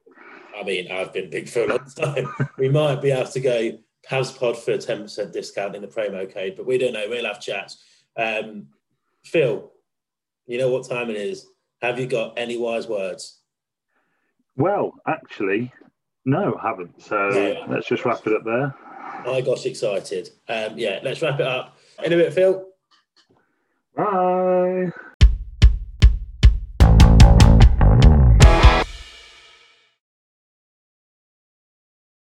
I mean, I've been big for a long time. we might be able to go Pod for a 10% discount in the promo code, but we don't know. We'll have chats. Um, Phil, you know what time it is. Have you got any wise words? Well, actually, no, I haven't. So yeah. let's just wrap it up there. I got excited. Um, yeah, let's wrap it up. In a bit, Phil. Bye.